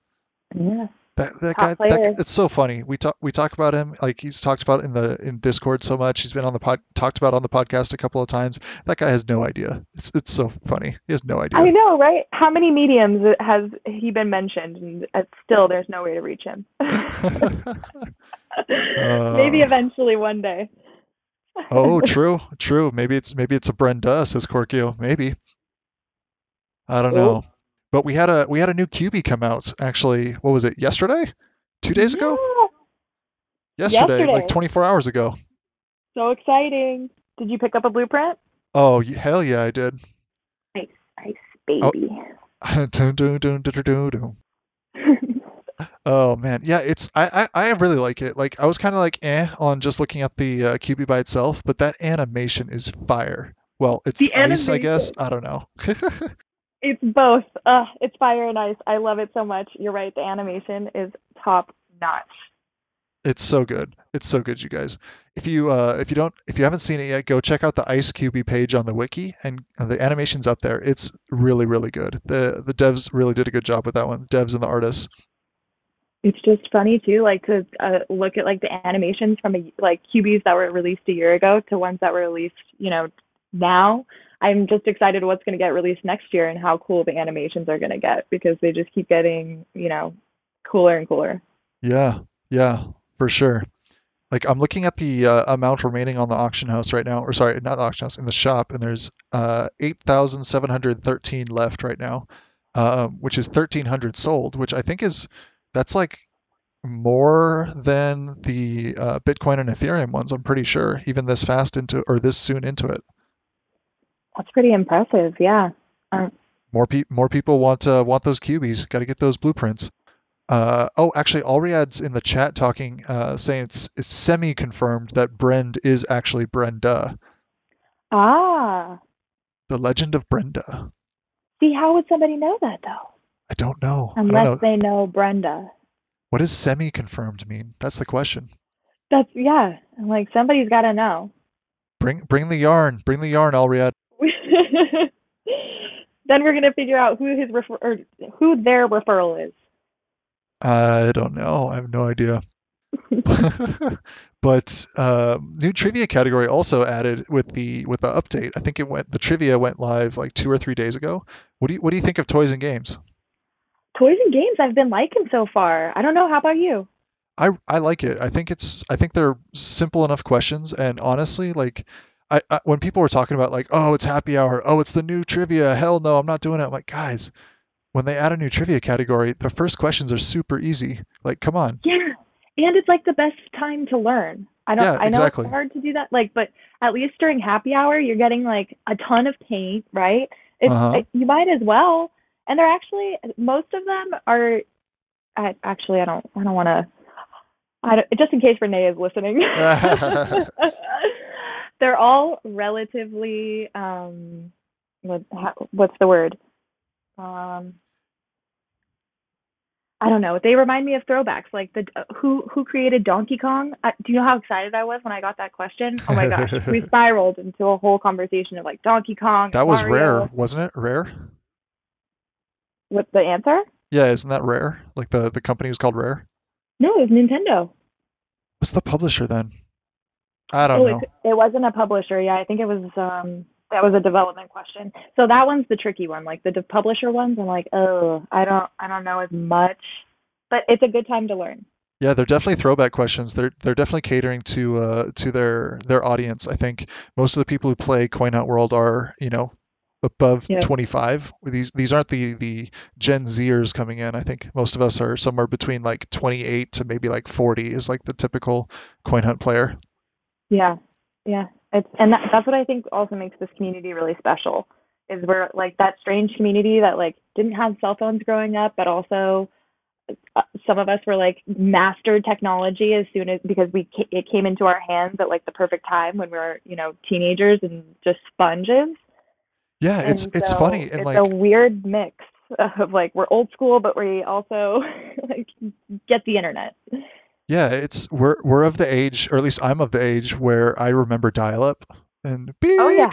Yeah. That, that guy, that, it's so funny. We talk we talk about him like he's talked about in the in Discord so much. He's been on the pod, talked about on the podcast a couple of times. That guy has no idea. It's it's so funny. He has no idea. I know, right? How many mediums has he been mentioned, and still there's no way to reach him. *laughs* *laughs* uh, maybe eventually one day. Oh, true, true. Maybe it's maybe it's a Brenda, says Corkio. Maybe. I don't know. But we had a we had a new QB come out actually. What was it? Yesterday? Two days ago? Yeah. Yesterday, Yesterday, like 24 hours ago. So exciting! Did you pick up a blueprint? Oh hell yeah, I did. Nice, nice baby. Oh. *laughs* dun, dun, dun. Oh man, yeah, it's I, I I really like it. Like I was kind of like eh on just looking at the uh, QB by itself, but that animation is fire. Well, it's the ice, animation. I guess. I don't know. *laughs* It's both. Uh, it's fire and ice. I love it so much. You're right. The animation is top notch. It's so good. It's so good, you guys. If you uh, if you don't if you haven't seen it yet, go check out the Ice QB page on the wiki, and, and the animation's up there. It's really really good. The the devs really did a good job with that one. Devs and the artists. It's just funny too, like to uh, look at like the animations from a, like QBs that were released a year ago to ones that were released, you know, now I'm just excited what's going to get released next year and how cool the animations are going to get because they just keep getting, you know, cooler and cooler. Yeah, yeah, for sure. Like I'm looking at the uh, amount remaining on the auction house right now, or sorry, not the auction house, in the shop, and there's uh, 8,713 left right now, uh, which is 1,300 sold, which I think is that's like more than the uh, Bitcoin and Ethereum ones. I'm pretty sure, even this fast into or this soon into it. That's pretty impressive. Yeah. Um, more pe- more people want uh, want those QBs. Got to get those blueprints. Uh, oh, actually, Alriad's in the chat talking, uh, saying it's, it's semi confirmed that Brend is actually Brenda. Ah. The Legend of Brenda. See, how would somebody know that though? I don't know. Unless don't know. they know Brenda. What does semi confirmed mean? That's the question. That's yeah. Like somebody's got to know. Bring bring the yarn. Bring the yarn, Alriad. *laughs* then we're gonna figure out who his refer or who their referral is. I don't know. I have no idea. *laughs* but uh, new trivia category also added with the with the update. I think it went the trivia went live like two or three days ago. What do you what do you think of toys and games? Toys and games I've been liking so far. I don't know. How about you? I I like it. I think it's I think they're simple enough questions and honestly like I, I, when people were talking about like, oh, it's happy hour, oh, it's the new trivia, hell no, I'm not doing it. I'm like, guys, when they add a new trivia category, the first questions are super easy. Like, come on. Yeah, and it's like the best time to learn. I don't. Yeah, I know exactly. it's hard to do that. Like, but at least during happy hour, you're getting like a ton of paint, right? It's, uh-huh. it, you might as well. And they're actually most of them are. I, actually, I don't. I don't want to. I don't, just in case Renee is listening. *laughs* they're all relatively um what what's the word um I don't know. They remind me of throwbacks, like the uh, who who created Donkey Kong. Uh, do you know how excited I was when I got that question? Oh my gosh, *laughs* we spiraled into a whole conversation of like Donkey Kong. That was Mario. rare, wasn't it? Rare. What the answer? Yeah, isn't that rare? Like the the company was called Rare. No, it was Nintendo. What's the publisher then? I don't oh, know. It, it wasn't a publisher. Yeah, I think it was. Um, that was a development question. So that one's the tricky one. Like the de- publisher ones, I'm like, oh, I don't, I don't know as much, but it's a good time to learn. Yeah, they're definitely throwback questions. They're they're definitely catering to uh to their their audience. I think most of the people who play Coin Hunt World are you know above Yeah. 25. These these aren't the the Gen Zers coming in. I think most of us are somewhere between like 28 to maybe like 40 is like the typical Coin Hunt player. Yeah, yeah. It's and that, that's what I think also makes this community really special. Is we're like that strange community that like didn't have cell phones growing up, but also uh, some of us were like mastered technology as soon as because we it came into our hands at like the perfect time when we were you know teenagers and just sponges. Yeah, it's And it's so funny and it's like a weird mix of like we're old school, but we also *laughs* like get the internet. yeah, it's we're we're of the age, or at least I'm of the age where I remember dial-up and Oh yeah.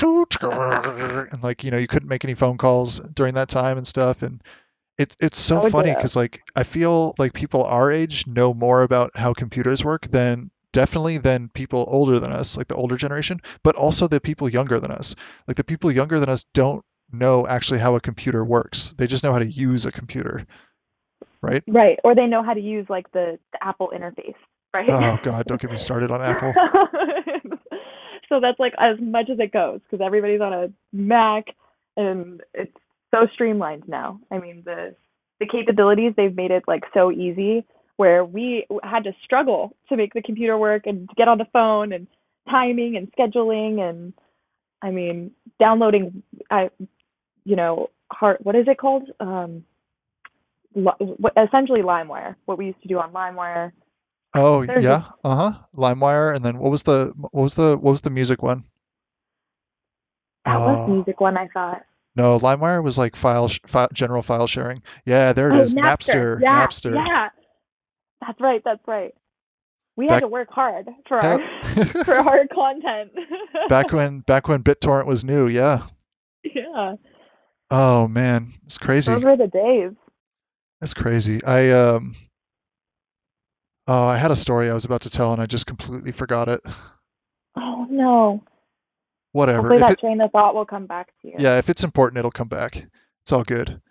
and like you know you couldn't make any phone calls during that time and stuff and it, it's so Oh funny yeah. because like I feel like people our age know more about how computers work than definitely than people older than us, like the older generation, but also the people younger than us. Like the people younger than us don't know actually how a computer works. They just know how to use a computer, right? Right. Or they know how to use like the, the Apple interface, right? Oh God, don't get me started on Apple. *laughs* so that's like as much as it goes because everybody's on a Mac and it's so streamlined now. I mean the the capabilities they've made it like so easy where we had to struggle to make the computer work and to get on the phone and timing and scheduling and I mean downloading I you know hard what is it called um essentially LimeWire what we used to do on LimeWire Oh there's yeah, just uh-huh. LimeWire, and then what was the what was the what was the music one? that was the Oh music one I thought no, LimeWire was like file, file general file sharing. Yeah, there it Oh, is. Napster. Napster, Yeah, Napster. yeah. That's right. That's right. We had to work hard for our *laughs* for *laughs* our content. back when back when BitTorrent was new. Yeah. *laughs* yeah, Oh man, it's crazy. those were the days. It's crazy. I um oh, I had a story I was about to tell and I just completely forgot it. Oh no. Whatever. Hopefully If that it train of thought will come back to you. yeah, if it's important, it'll come back. It's all good.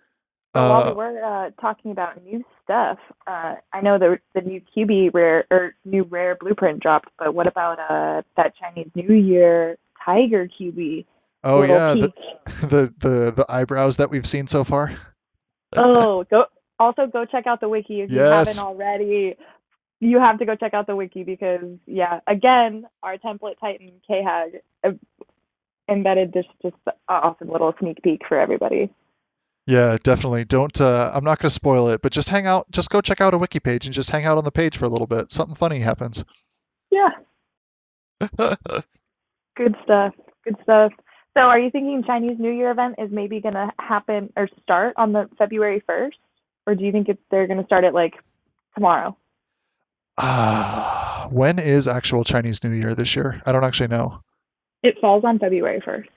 While we're uh, talking about new stuff, uh, I know the the new QB rare or new rare blueprint dropped. But what about uh that Chinese New Year Tiger QB oh yeah, the *laughs* the the the eyebrows that we've seen so far. Oh, go also go check out the wiki if you haven't already. You have to go check out the wiki because yeah, again, our template titan KHAG uh, embedded this just awesome little sneak peek for everybody. Yeah, definitely. Don't uh I'm not going to spoil it, but just hang out, just go check out a wiki page and just hang out on the page for a little bit. Something funny happens. Yeah, *laughs* good stuff. Good stuff. So, are you thinking Chinese New Year event is maybe going to happen or start on the February 1st, or do you think it's, they're going to start it like tomorrow? Ah, when is actual Chinese New Year this year? I don't actually know. It falls on February 1st.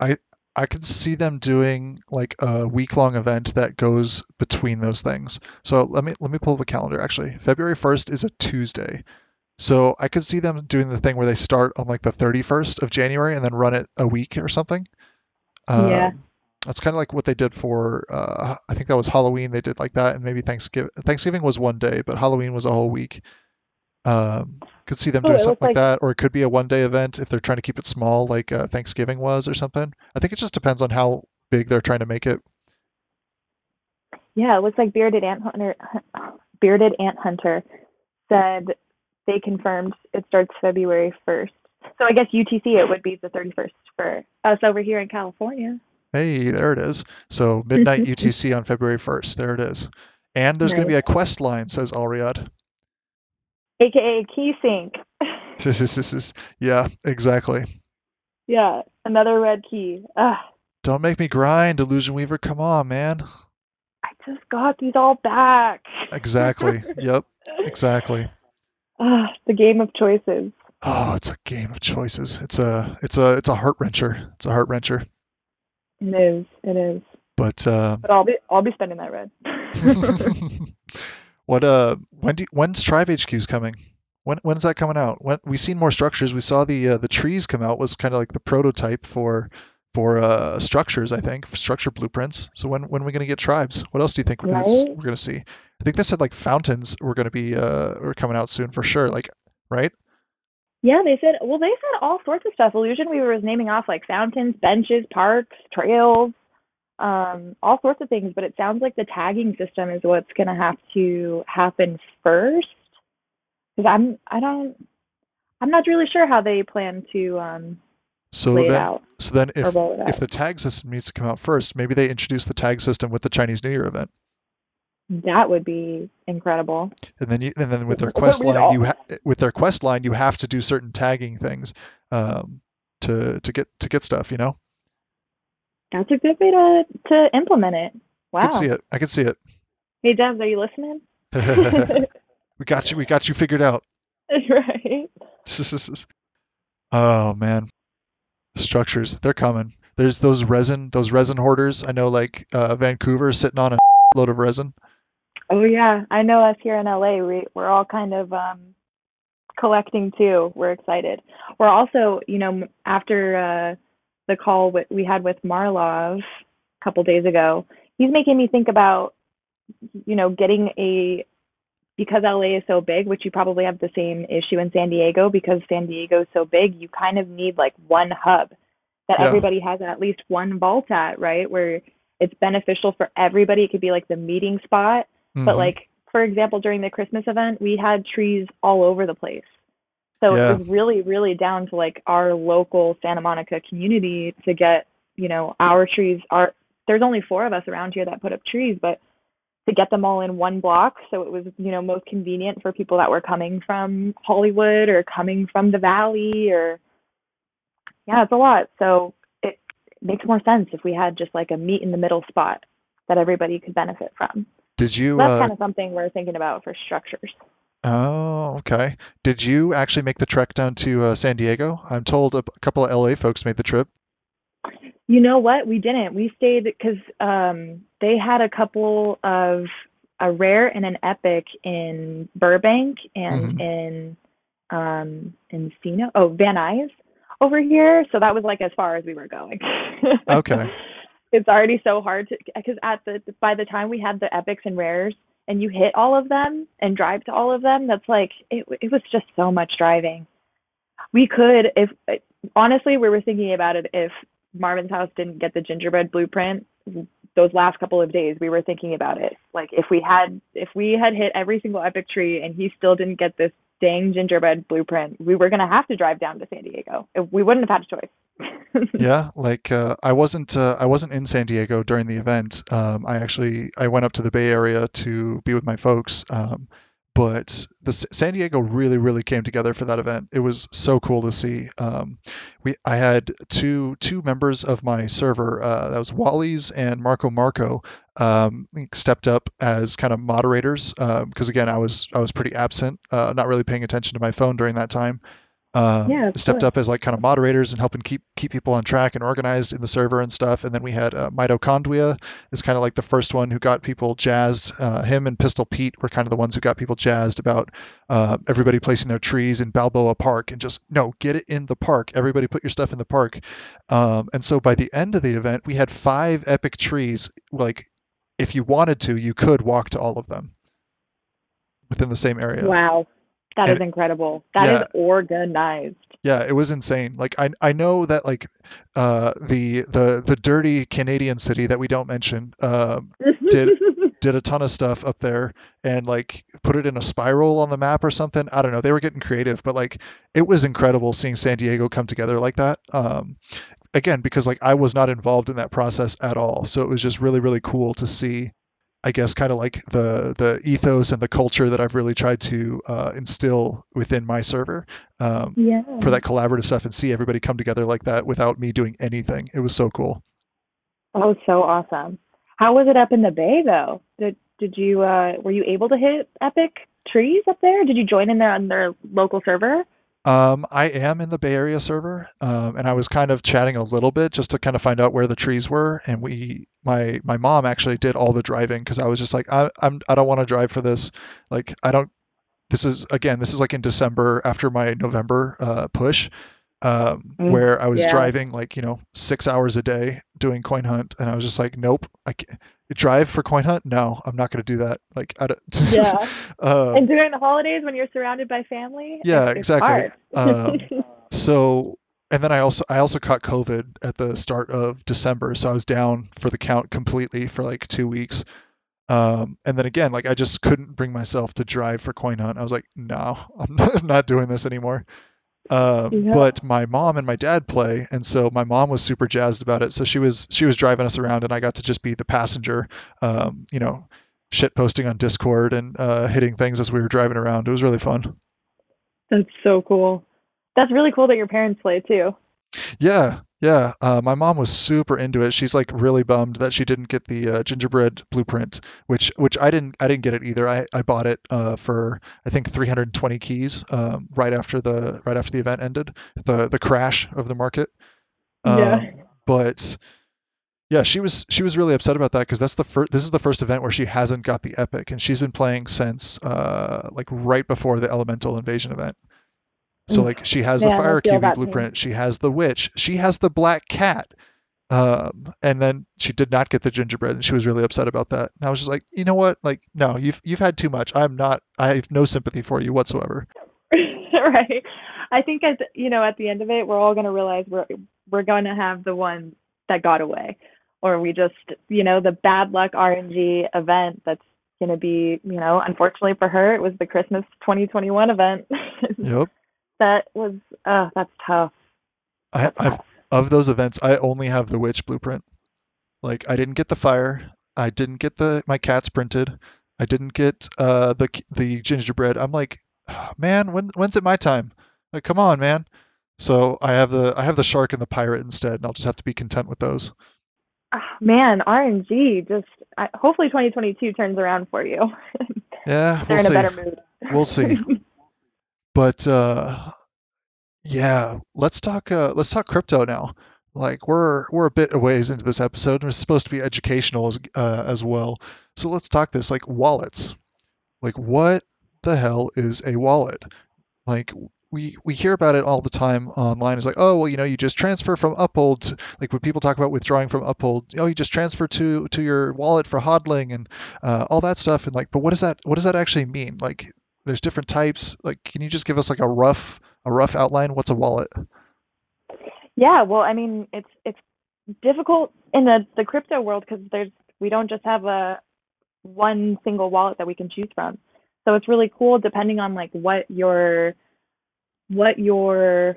I I could see them doing like a week long event that goes between those things. So let me let me pull up a calendar actually. February 1st is a Tuesday. So I could see them doing the thing where they start on like the 31st of January and then run it a week or something. Yeah. Um, that's kind of like what they did for uh, I think that was Halloween. They did like that, and maybe Thanksgiving. Thanksgiving was one day, but Halloween was a whole week. Um, could see them Oh, doing something like like that, or it could be a one-day event if they're trying to keep it small, like uh, Thanksgiving was, or something. I think it just depends on how big they're trying to make it. Yeah, it looks like Bearded Ant Hunter Bearded Ant Hunter said they confirmed it starts February 1st. So I guess UTC it would be the 31st for us over here in California. Hey, there it is. So midnight *laughs* UTC on February 1st. There it is. And there's going to be a quest line, says Alriad. AKA Key Sink. This *laughs* is, yeah, exactly. yeah, another red key. Ugh, Don't make me grind, Illusion Weaver. Come on, man. I just got these all back. Exactly. *laughs* Yep. Exactly. Ugh, the game of choices. Oh, it's a game of choices. It's a, it's a, it's a heart wrencher. It's a heart wrencher. It is. It is. But uh, But I'll be I'll be spending that red. *laughs* what, uh, when do, when's Tribe HQ's coming? When, when is that coming out? When we've seen more structures. We saw the, uh, the trees come out was kind of like the prototype for, for uh, structures. I think structure blueprints. So when, when are we going to get tribes? What else do you think we're gonna, we're going to see? I think they said like fountains were going to be, uh, are coming out soon for sure. Like, right? Yeah, they said well they said all sorts of stuff. Illusion Weaver was naming off like fountains, benches, parks, trails, um, all sorts of things, but it sounds like the tagging system is what's gonna have to happen first. Because I'm I don't I'm not really sure how they plan to um, So lay it then, out so then if if the tag system needs to come out first, maybe they introduce the tag system with the Chinese New Year event, That would be incredible. and then you and then with their quest line, all- you ha- with their quest line, you have to do certain tagging things um, to to get to get stuff. You know, That's a good way to to implement it. Wow. I can see it. I can see it. Hey Debs, are you listening? *laughs* we got you. We got you figured out. *laughs* right. *laughs* oh man, structures. They're coming. There's those resin, those resin hoarders. I know, like uh, Vancouver, sitting on a load of resin. Oh yeah, I know us here in LA, we we're all kind of um collecting too. We're excited. We're also, you know, after uh the call we had with Marlov a couple days ago, he's making me think about, you know, getting a because LA is so big, which you probably have the same issue in San Diego because San Diego is so big, you kind of need like one hub that Yeah. everybody has at least one vault at, right? Where it's beneficial for everybody. It could be like the meeting spot but Mhm. like for example during the christmas event we had trees all over the place so Yeah. it was really really down to like our local santa monica community to get you know our trees are there's only four of us around here that put up trees but to get them all in one block so it was you know most convenient for people that were coming from hollywood or coming from the valley or yeah it's a lot so it makes more sense if we had just like a meet in the middle spot that everybody could benefit from Did you? that's Uh, kind of something we're thinking about for structures. Oh, okay. Did you actually make the trek down to uh, San Diego? I'm told a couple of LA folks made the trip. You know what? We didn't. We stayed because um, they had a couple of a rare and an epic in Burbank and Mhm. in um, Encino. Oh, Van Nuys over here. So that was like as far as we were going. Okay. *laughs* it's already so hard to because at the by the time we had the epics and rares and you hit all of them and drive to all of them, that's like it. It was just so much driving. We could, if honestly, we were thinking about it. If Marvin's house didn't get the gingerbread blueprint, those last couple of days, we were thinking about it. Like if we had, if we had hit every single epic tree and he still didn't get this dang gingerbread blueprint, we were gonna have to drive down to San Diego. We wouldn't have had a choice. *laughs* Yeah, like uh, I wasn't uh, I wasn't in San Diego during the event. Um, I actually I went up to the Bay Area to be with my folks. Um, but the San Diego really really came together for that event. It was so cool to see. Um, we I had two two members of my server uh, that was Wally's and Marco Marco um, stepped up as kind of moderators because again I was I was pretty absent, uh, not really paying attention to my phone during that time um, Yeah, stepped course. up as like kind of moderators and helping keep keep people on track and organized in the server and stuff. And then we had uh, Mitochondria is kind of like the first one who got people jazzed. Uh, him and Pistol Pete were kind of the ones who got people jazzed about uh, everybody placing their trees in Balboa Park and just no, get it in the park. Everybody put your stuff in the park. Um, and so by the end of the event, we had five epic trees. Like if you wanted to, you could walk to all of them within the same area. Wow. That And- is incredible. That is Yeah. organized. Yeah, it was insane. Like I I know that like uh the the the dirty Canadian city that we don't mention um Did- *laughs* did a ton of stuff up there and like put it in a spiral on the map or something. I don't know. They were getting creative, but like it was incredible seeing San Diego come together like that. Um again because like I was not involved in that process at all. So it was just really really cool to see I guess kind of like the the ethos and the culture that I've really tried to uh, instill within my server. Um, yeah. for that collaborative stuff and see everybody come together like that without me doing anything. It was so cool. Oh, so awesome. How was it up in the Bay though? Did did you uh were you able to hit epic trees up there? Did you join in there on their local server? Um, I am in the Bay Area server, um, and I was kind of chatting a little bit just to kind of find out where the trees were. And we, my my mom actually did all the driving because I was just like, I, I'm I don't want to drive for this. Like I don't. This is again, this is like in December after my November uh, push, um, Mm, where I was yeah. driving like you know six hours a day doing coin hunt, and I was just like, nope, I can't. Drive for coin hunt. No, I'm not going to do that. Like I don't. *laughs* Yeah. *laughs* um, and during the holidays when you're surrounded by family? Yeah, exactly. Um, *laughs* so and then I also I also caught COVID at the start of December, so I was down for the count completely for like two weeks. Um, and then again, like I just couldn't bring myself to drive for coin hunt. I was like, no, I'm not, I'm not doing this anymore. Um, yeah. But my mom and my dad play, and so my mom was super jazzed about it. So she was she was driving us around, and I got to just be the passenger. Um, you know, shit posting on Discord and uh, hitting things as we were driving around. It was really fun. That's so cool. That's really cool that your parents play too. Yeah, yeah. Uh, my mom was super into it. She's like really bummed that she didn't get the uh, gingerbread blueprint, which which I didn't I didn't get it either. I, I bought it uh, for I think 320 keys um, right after the right after the event ended, the the crash of the market. Um, yeah. But yeah, she was she was really upset about that because that's the first. This is the first event where she hasn't got the epic, and she's been playing since uh, like right before the elemental invasion event. So mm. like she has yeah, the fire QB blueprint, she has the witch, she has the black cat, um, and then she did not get the gingerbread, and she was really upset about that. And I was just like, you know what? Like, no, you've you've had too much. I'm not. I have no sympathy for you whatsoever. *laughs* right. I think at you know at the end of it, we're all gonna realize we're we're going to have the one that got away or we just, you know, the bad luck RNG event that's going to be, you know, unfortunately for her, it was the Christmas 2021 event. *laughs* yep. That was, uh, that's tough. I, I've, of those events, I only have the witch blueprint. Like, I didn't get the fire. I didn't get the my cats printed. I didn't get uh, the the gingerbread. I'm like, oh, man, when when's it my time? Like, come on, man. So I have the I have the shark and the pirate instead, and I'll just have to be content with those oh, man, RNG just I, hopefully 2022 turns around for you. *laughs* Yeah, we'll see. We'll *laughs* see. But uh, yeah, let's talk. Uh, let's talk crypto now. Like we're we're a bit a ways into this episode, and it's supposed to be educational as uh, as well. So let's talk this like wallets. Like what the hell is a wallet? Like we we hear about it all the time online. It's like, oh well, you know, you just transfer from Uphold. To, like when people talk about withdrawing from Uphold, oh, you just transfer to to your wallet for hodling and uh, all that stuff. And like, but what does that what does that actually mean? Like, there's different types. Like, can you just give us like a rough a rough outline? What's a wallet? Yeah, well, I mean, it's it's difficult in the the crypto world because there's we don't just have a one single wallet that we can choose from. So it's really cool depending on like what your what your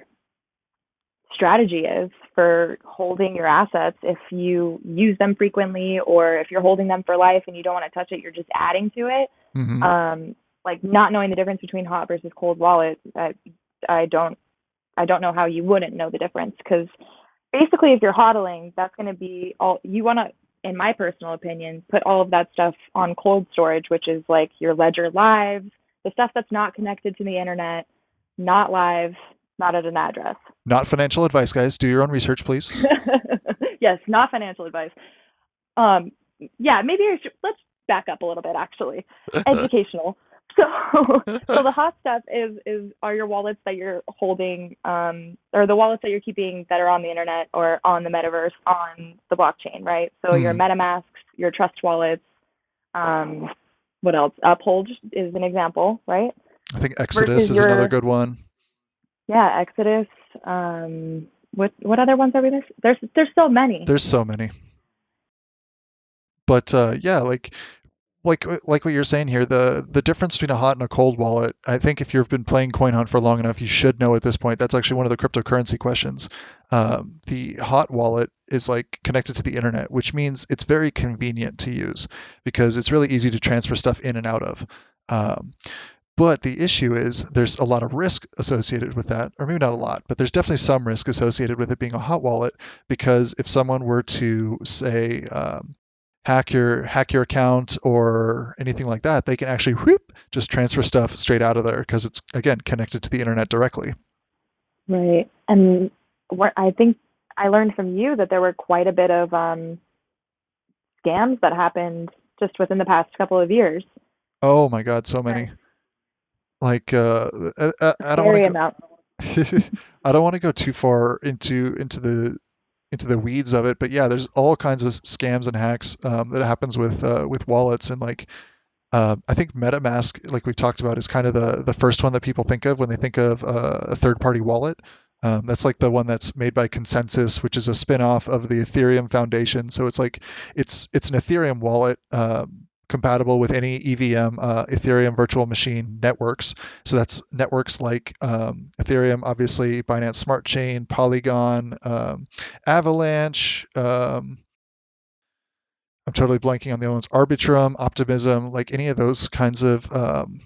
strategy is for holding your assets if you use them frequently or if you're holding them for life and you don't want to touch it you're just adding to it mm-hmm. um, like not knowing the difference between hot versus cold wallet I, I don't i don't know how you wouldn't know the difference because basically if you're hodling that's going to be all you want to in my personal opinion put all of that stuff on cold storage which is like your ledger live the stuff that's not connected to the internet not live, not at an address. Not financial advice, guys. Do your own research, please. *laughs* yes, not financial advice. Um, yeah, maybe should, let's back up a little bit. Actually, *laughs* educational. *laughs* So, so the *laughs* hot stuff is is are your wallets that you're holding, um, or the wallets that you're keeping that are on the internet or on the metaverse on the blockchain, right? So mm. your MetaMasks, your Trust wallets. Um, what else? Uphold is an example, right? I think Exodus is your, another good one. Yeah, Exodus. Um, what what other ones are we there? There's there's so many. There's so many. But uh, yeah, like like like what you're saying here, the the difference between a hot and a cold wallet. I think if you've been playing CoinHunt for long enough, you should know at this point. That's actually one of the cryptocurrency questions. Um, the hot wallet is like connected to the internet, which means it's very convenient to use because it's really easy to transfer stuff in and out of. Um, but the issue is there's a lot of risk associated with that, or maybe not a lot, but there's definitely some risk associated with it being a hot wallet because if someone were to say um, hack your hack your account or anything like that, they can actually whoop, just transfer stuff straight out of there because it's again connected to the internet directly. Right, and what I think I learned from you that there were quite a bit of um, scams that happened just within the past couple of years. Oh my God, so many. Like uh, I, I don't want to. *laughs* I don't want to go too far into into the into the weeds of it, but yeah, there's all kinds of scams and hacks um, that happens with uh, with wallets and like. Uh, I think MetaMask, like we've talked about, is kind of the, the first one that people think of when they think of uh, a third party wallet. Um, that's like the one that's made by ConsenSys, which is a spin-off of the Ethereum Foundation. So it's like it's it's an Ethereum wallet um, compatible with any EVM, uh, Ethereum Virtual Machine networks. So that's networks like um, Ethereum, obviously, Binance Smart Chain, Polygon, um, Avalanche. Um, I'm totally blanking on the other ones. Arbitrum, Optimism, like any of those kinds of um,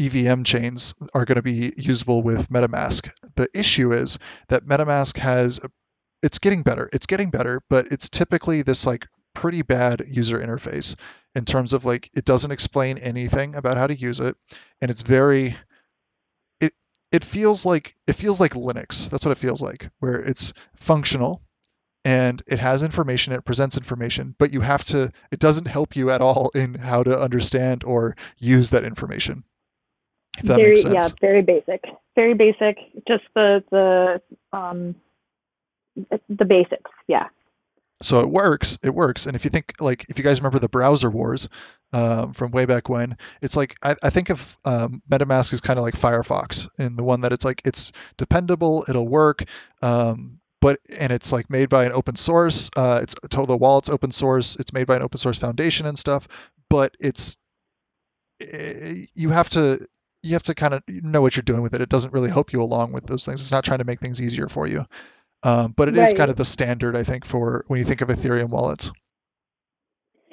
EVM chains are going to be usable with MetaMask. The issue is that MetaMask has it's getting better. It's getting better, but it's typically this like pretty bad user interface in terms of like it doesn't explain anything about how to use it and it's very it it feels like it feels like Linux. That's what it feels like where it's functional and it has information it presents information but you have to it doesn't help you at all in how to understand or use that information if that very, makes sense. yeah very basic very basic just the the um the basics yeah so it works it works and if you think like if you guys remember the browser wars um, from way back when it's like i, I think of um, metamask is kind of like firefox in the one that it's like it's dependable it'll work um, but and it's like made by an open source. Uh, it's total wallet's open source. It's made by an open source foundation and stuff. But it's eh, you have to you have to kind of know what you're doing with it. It doesn't really help you along with those things. It's not trying to make things easier for you. Um, but it right. is kind of the standard, I think, for when you think of Ethereum wallets.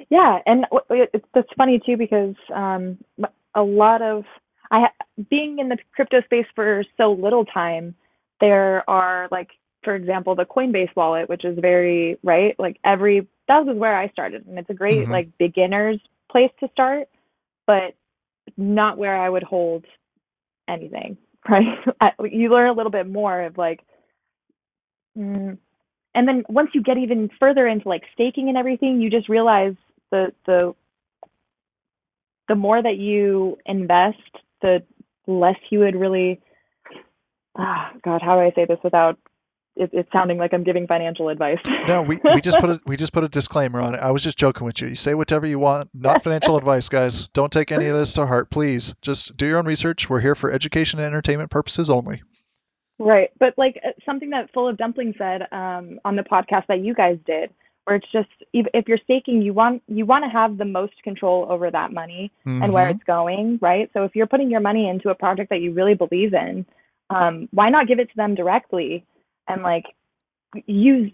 Yeah, and it's that's funny too because um, a lot of I being in the crypto space for so little time, there are like for example, the Coinbase wallet, which is very right, like every that was where I started, and it's a great mm-hmm. like beginner's place to start, but not where I would hold anything. *laughs* Right? you learn a little bit more of like, mm, and then once you get even further into like staking and everything, you just realize the the the more that you invest, the less you would really. Ah, God, how do I say this without it, it's sounding like I'm giving financial advice. *laughs* no, we, we just put a we just put a disclaimer on it. I was just joking with you. You say whatever you want, not financial advice, guys. Don't take any of this to heart, please. Just do your own research. We're here for education and entertainment purposes only. Right, but like uh, something that Full of Dumpling said um, on the podcast that you guys did, where it's just if you're staking, you want you want to have the most control over that money mm-hmm. and where mm-hmm. it's going, right? So if you're putting your money into a project that you really believe in, um, why not give it to them directly? and like use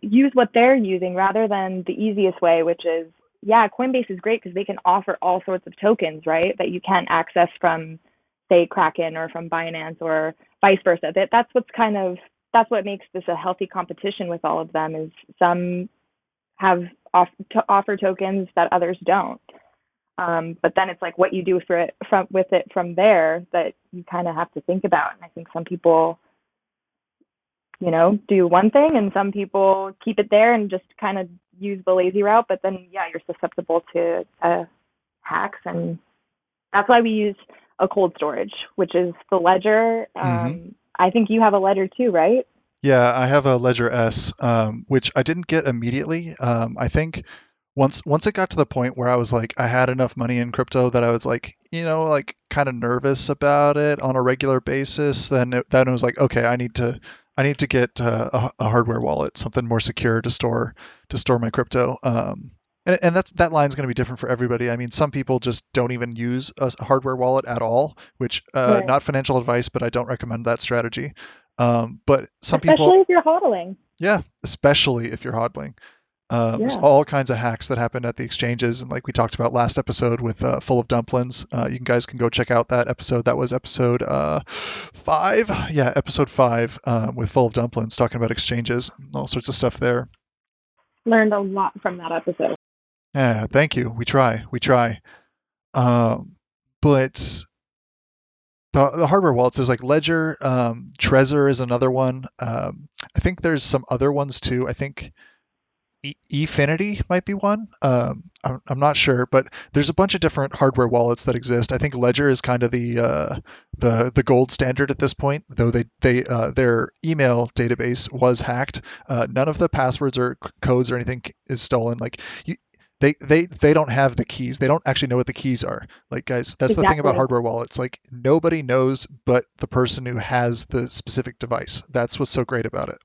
use what they're using rather than the easiest way, which is yeah, Coinbase is great because they can offer all sorts of tokens, right? That you can't access from say Kraken or from Binance or vice versa. That that's what's kind of that's what makes this a healthy competition with all of them is some have off, to offer tokens that others don't. Um, but then it's like what you do for it from with it from there that you kind of have to think about. And I think some people you know, do one thing and some people keep it there and just kind of use the lazy route, but then yeah, you're susceptible to uh, hacks and that's why we use a cold storage, which is the ledger. Um, mm-hmm. I think you have a ledger too, right? Yeah, I have a Ledger S, um, which I didn't get immediately. Um, I think once once it got to the point where I was like, I had enough money in crypto that I was like, you know, like kind of nervous about it on a regular basis. Then it, then it was like, okay, I need to I need to get uh, a, a, hardware wallet, something more secure to store to store my crypto. Um, and, and that's that line's going to be different for everybody. I mean, some people just don't even use a hardware wallet at all, which uh, right. not financial advice, but I don't recommend that strategy. Um, but some especially people, especially if you're hodling. Yeah, especially if you're hodling. Uh, yeah. There's all kinds of hacks that happened at the exchanges, and like we talked about last episode with uh, Full of Dumplings, uh, you guys can go check out that episode. That was episode uh, five, yeah, episode five um, with Full of Dumplings, talking about exchanges, all sorts of stuff there. Learned a lot from that episode. Yeah, thank you. We try, we try. Um, but the, the, hardware wallets is like Ledger, um, Trezor is another one. Um, I think there's some other ones too. I think Efinity might be one. Um, I'm, I'm, not sure, but there's a bunch of different hardware wallets that exist. I think Ledger is kind of the uh, the the gold standard at this point, though they they uh, their email database was hacked. Uh, none of the passwords or codes or anything is stolen. Like you, they they they don't have the keys. They don't actually know what the keys are. Like guys, that's exactly. the thing about hardware wallets. Like nobody knows but the person who has the specific device. That's what's so great about it.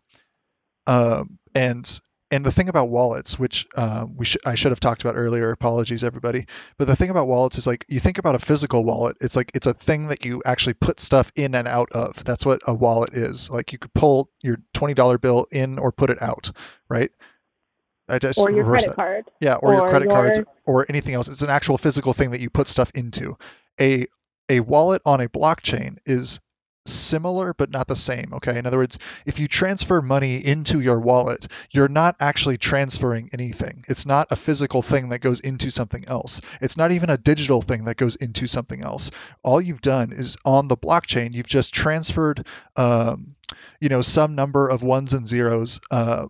Um, and and the thing about wallets, which uh, we sh- I should have talked about earlier, apologies everybody, but the thing about wallets is like you think about a physical wallet, it's like it's a thing that you actually put stuff in and out of. That's what a wallet is. Like you could pull your twenty dollar bill in or put it out, right? I just or your credit that. card. Yeah, or, or your credit your... cards or anything else. It's an actual physical thing that you put stuff into. A a wallet on a blockchain is similar but not the same okay in other words if you transfer money into your wallet you're not actually transferring anything it's not a physical thing that goes into something else it's not even a digital thing that goes into something else all you've done is on the blockchain you've just transferred um, you know some number of ones and zeros uh,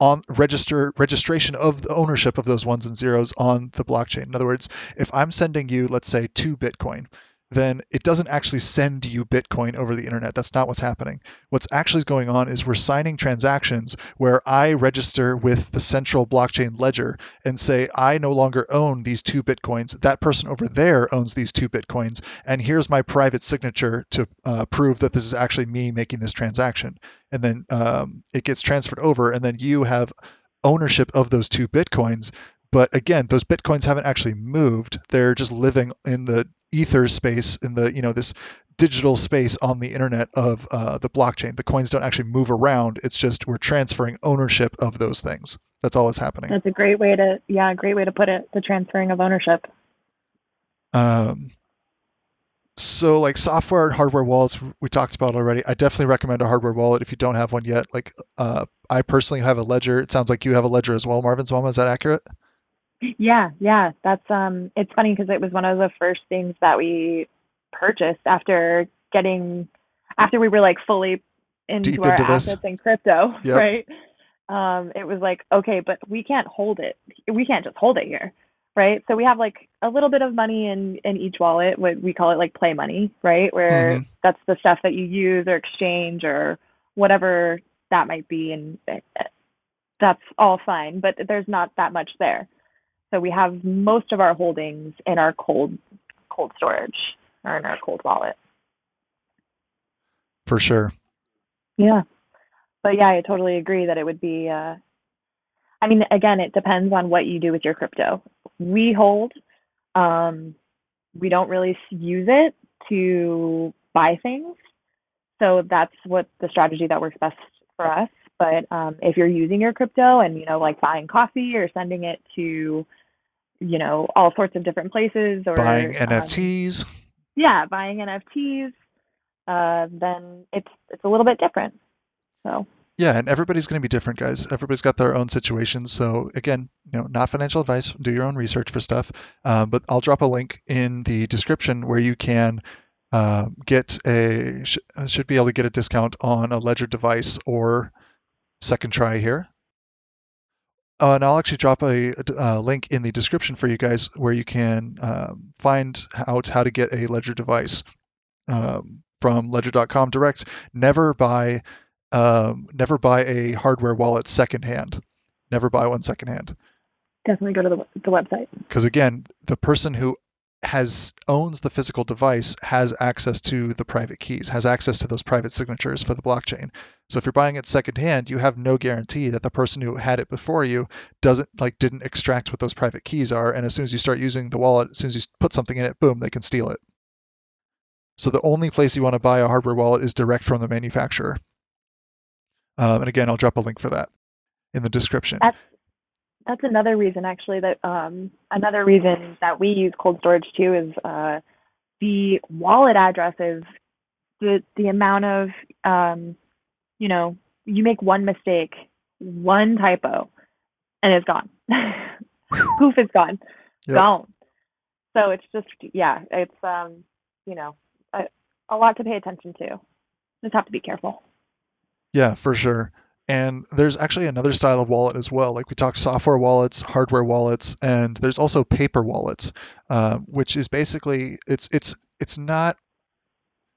on register registration of the ownership of those ones and zeros on the blockchain. In other words, if I'm sending you, let's say, two Bitcoin, then it doesn't actually send you Bitcoin over the internet. That's not what's happening. What's actually going on is we're signing transactions where I register with the central blockchain ledger and say, I no longer own these two Bitcoins. That person over there owns these two Bitcoins. And here's my private signature to uh, prove that this is actually me making this transaction. And then um, it gets transferred over, and then you have ownership of those two Bitcoins. But again, those Bitcoins haven't actually moved. They're just living in the ether space in the you know this digital space on the internet of uh, the blockchain. The coins don't actually move around. It's just we're transferring ownership of those things. That's all that's happening. That's a great way to yeah, great way to put it. The transferring of ownership. Um. So like software and hardware wallets we talked about already. I definitely recommend a hardware wallet if you don't have one yet. Like uh, I personally have a ledger. It sounds like you have a ledger as well, Marvin's mama. Is that accurate? Yeah, yeah, that's um it's funny because it was one of the first things that we purchased after getting after we were like fully into Deep our into assets in crypto, *laughs* yep. right? Um it was like, okay, but we can't hold it. We can't just hold it here, right? So we have like a little bit of money in in each wallet, what we call it like play money, right? Where mm-hmm. that's the stuff that you use or exchange or whatever that might be and eh, eh, that's all fine, but there's not that much there. So we have most of our holdings in our cold cold storage or in our cold wallet. For sure. Yeah. But yeah, I totally agree that it would be uh I mean again, it depends on what you do with your crypto. We hold um we don't really use it to buy things. So that's what the strategy that works best for us. But um, if you're using your crypto and you know like buying coffee or sending it to you know all sorts of different places or buying NFTs. Um, yeah, buying NFTs. Uh, then it's it's a little bit different. So. Yeah, and everybody's going to be different, guys. Everybody's got their own situations. So again, you know, not financial advice. Do your own research for stuff. Uh, but I'll drop a link in the description where you can uh, get a sh- should be able to get a discount on a Ledger device or second try here. Uh, and I'll actually drop a, a, link in the description for you guys where you can um, find out how to get a Ledger device um, from Ledger.com direct. Never buy, um, never buy a hardware wallet secondhand. Never buy one secondhand. Definitely go to the, the website. Because again, the person who has owns the physical device has access to the private keys, has access to those private signatures for the blockchain. So if you're buying it secondhand, you have no guarantee that the person who had it before you doesn't like didn't extract what those private keys are, and as soon as you start using the wallet, as soon as you put something in it, boom, they can steal it. So the only place you want to buy a hardware wallet is direct from the manufacturer. Um, and again, I'll drop a link for that in the description. That's that's another reason actually that um, another reason that we use cold storage too is uh, the wallet addresses the the amount of um, you know you make one mistake one typo and it's gone. *laughs* Poof it's gone. Yep. gone. So it's just yeah it's um you know a, a lot to pay attention to. Just have to be careful. Yeah for sure and there's actually another style of wallet as well. Like we talked software wallets, hardware wallets, and there's also paper wallets, uh, which is basically it's it's it's not.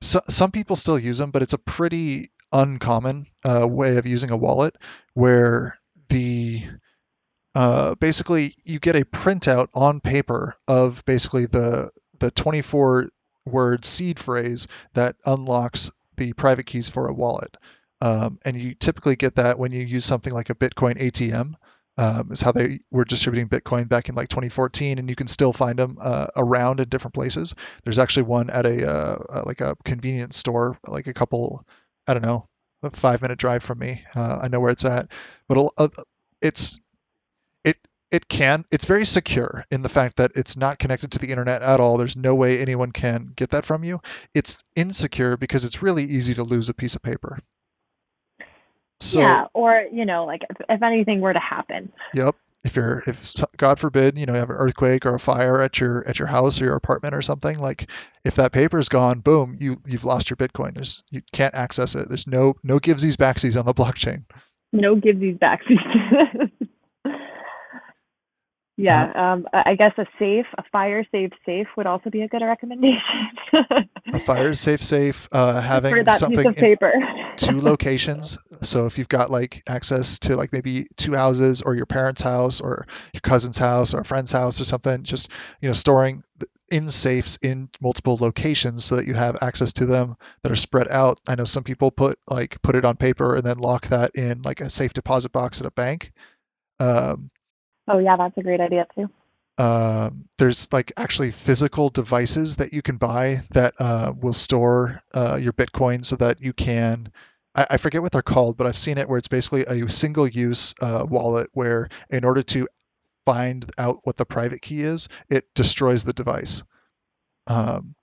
So, some people still use them, but it's a pretty uncommon uh, way of using a wallet where the uh, basically you get a printout on paper of basically the the 24 word seed phrase that unlocks the private keys for a wallet. Um, and you typically get that when you use something like a Bitcoin ATM. Um, is how they were distributing Bitcoin back in like 2014, and you can still find them uh, around in different places. There's actually one at a uh, like a convenience store, like a couple, I don't know, a five minute drive from me. Uh, I know where it's at, but uh, it's it it can it's very secure in the fact that it's not connected to the internet at all. There's no way anyone can get that from you. It's insecure because it's really easy to lose a piece of paper. So, yeah, or you know, like if, if anything were to happen. Yep. If you're, if God forbid, you know, you have an earthquake or a fire at your at your house or your apartment or something, like if that paper's gone, boom, you you've lost your Bitcoin. There's you can't access it. There's no no givesies backsies on the blockchain. No givesies backsies. *laughs* Yeah, uh, um, I guess a safe, a fire safe safe would also be a good recommendation. a fire safe safe, uh, *laughs* having something in two *laughs* locations. So if you've got like access to like maybe two houses or your parents' house or your cousin's house or a friend's house or something, just you know storing in safes in multiple locations so that you have access to them that are spread out. I know some people put like put it on paper and then lock that in like a safe deposit box at a bank. Um, Oh yeah, that's a great idea too. Um, there's like actually physical devices that you can buy that uh, will store uh, your Bitcoin so that you can. I, I, forget what they're called, but I've seen it where it's basically a single-use uh, wallet where, in order to find out what the private key is, it destroys the device. Um,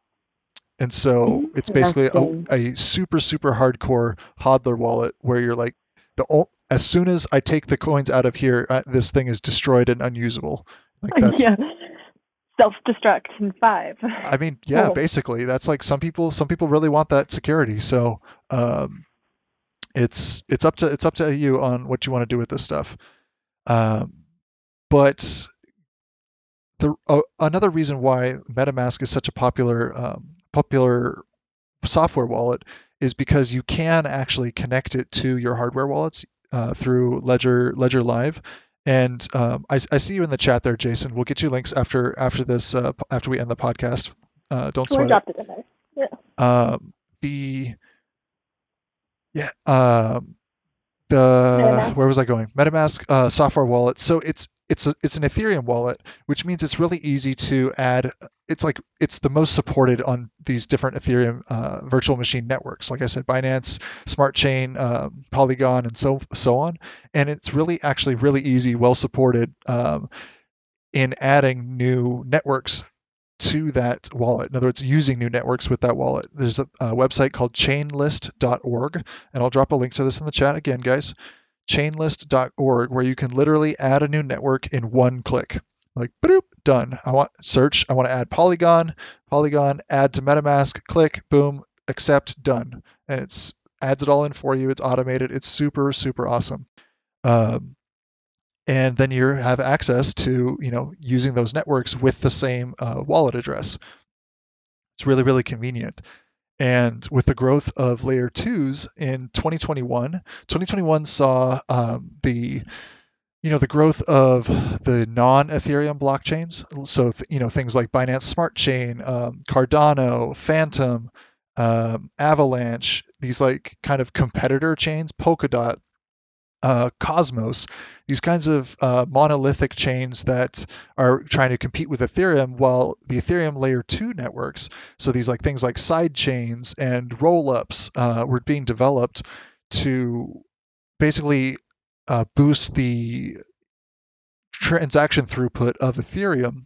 and so it's basically a, a super super hardcore hodler wallet where you're like the as soon as I take the coins out of here, uh, this thing is destroyed and unusable. Like *laughs* that's, yeah. Self-destruct in five. I mean, yeah, cool. basically, that's like some people. Some people really want that security. So, um, it's it's up to it's up to you on what you want to do with this stuff. Um, but the uh, another reason why MetaMask is such a popular um, popular software wallet is because you can actually connect it to your hardware wallets uh, through Ledger Ledger Live. And um, I, I, see you in the chat there, Jason. We'll get you links after after this uh, after we end the podcast. Uh, don't sweat it. it in there. Yeah. Um, the yeah um, the where was I going? MetaMask uh, software wallet. So it's it's a, it's an Ethereum wallet, which means it's really easy to add. It's like it's the most supported on these different Ethereum uh, virtual machine networks. Like I said, Binance, Smart Chain, um, Polygon, and so so on. And it's really actually really easy, well supported um, in adding new networks to that wallet. In other words, using new networks with that wallet. There's a, a website called chainlist.org, and I'll drop a link to this in the chat again, guys chainlist.org where you can literally add a new network in one click. Like, boop, done. I want search. I want to add Polygon. Polygon, add to MetaMask. Click, boom, accept, done. And it's adds it all in for you. It's automated. It's super, super awesome. Um, and then you have access to, you know, using those networks with the same uh, wallet address. It's really, really convenient. And with the growth of layer twos in 2021, 2021 saw um, the you know the growth of the non-Ethereum blockchains. So you know things like Binance Smart Chain, um, Cardano, Fantom, um, Avalanche, these like kind of competitor chains, Polkadot, uh, Cosmos, these kinds of uh, monolithic chains that are trying to compete with Ethereum, while the Ethereum layer two networks, so these like things like side chains and rollups, uh, were being developed to basically uh, boost the transaction throughput of Ethereum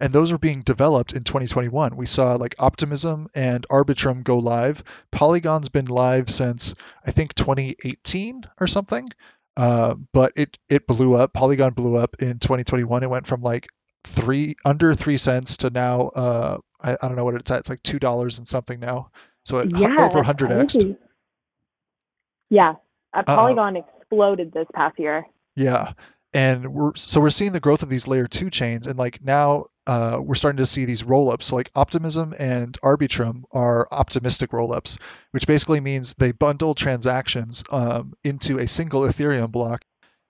and those are being developed in 2021. We saw like Optimism and Arbitrum go live. Polygon's been live since I think 2018 or something, uh, but it it blew up. Polygon blew up in 2021. It went from like three under three cents to now uh, I, I don't know what it's at. It's like two dollars and something now. So it yeah, over 100x. Yeah, uh, Polygon uh, exploded this past year. Yeah, and we're so we're seeing the growth of these layer two chains and like now uh, we're starting to see these roll-ups so like optimism and arbitrum are optimistic roll-ups which basically means they bundle transactions um, into a single ethereum block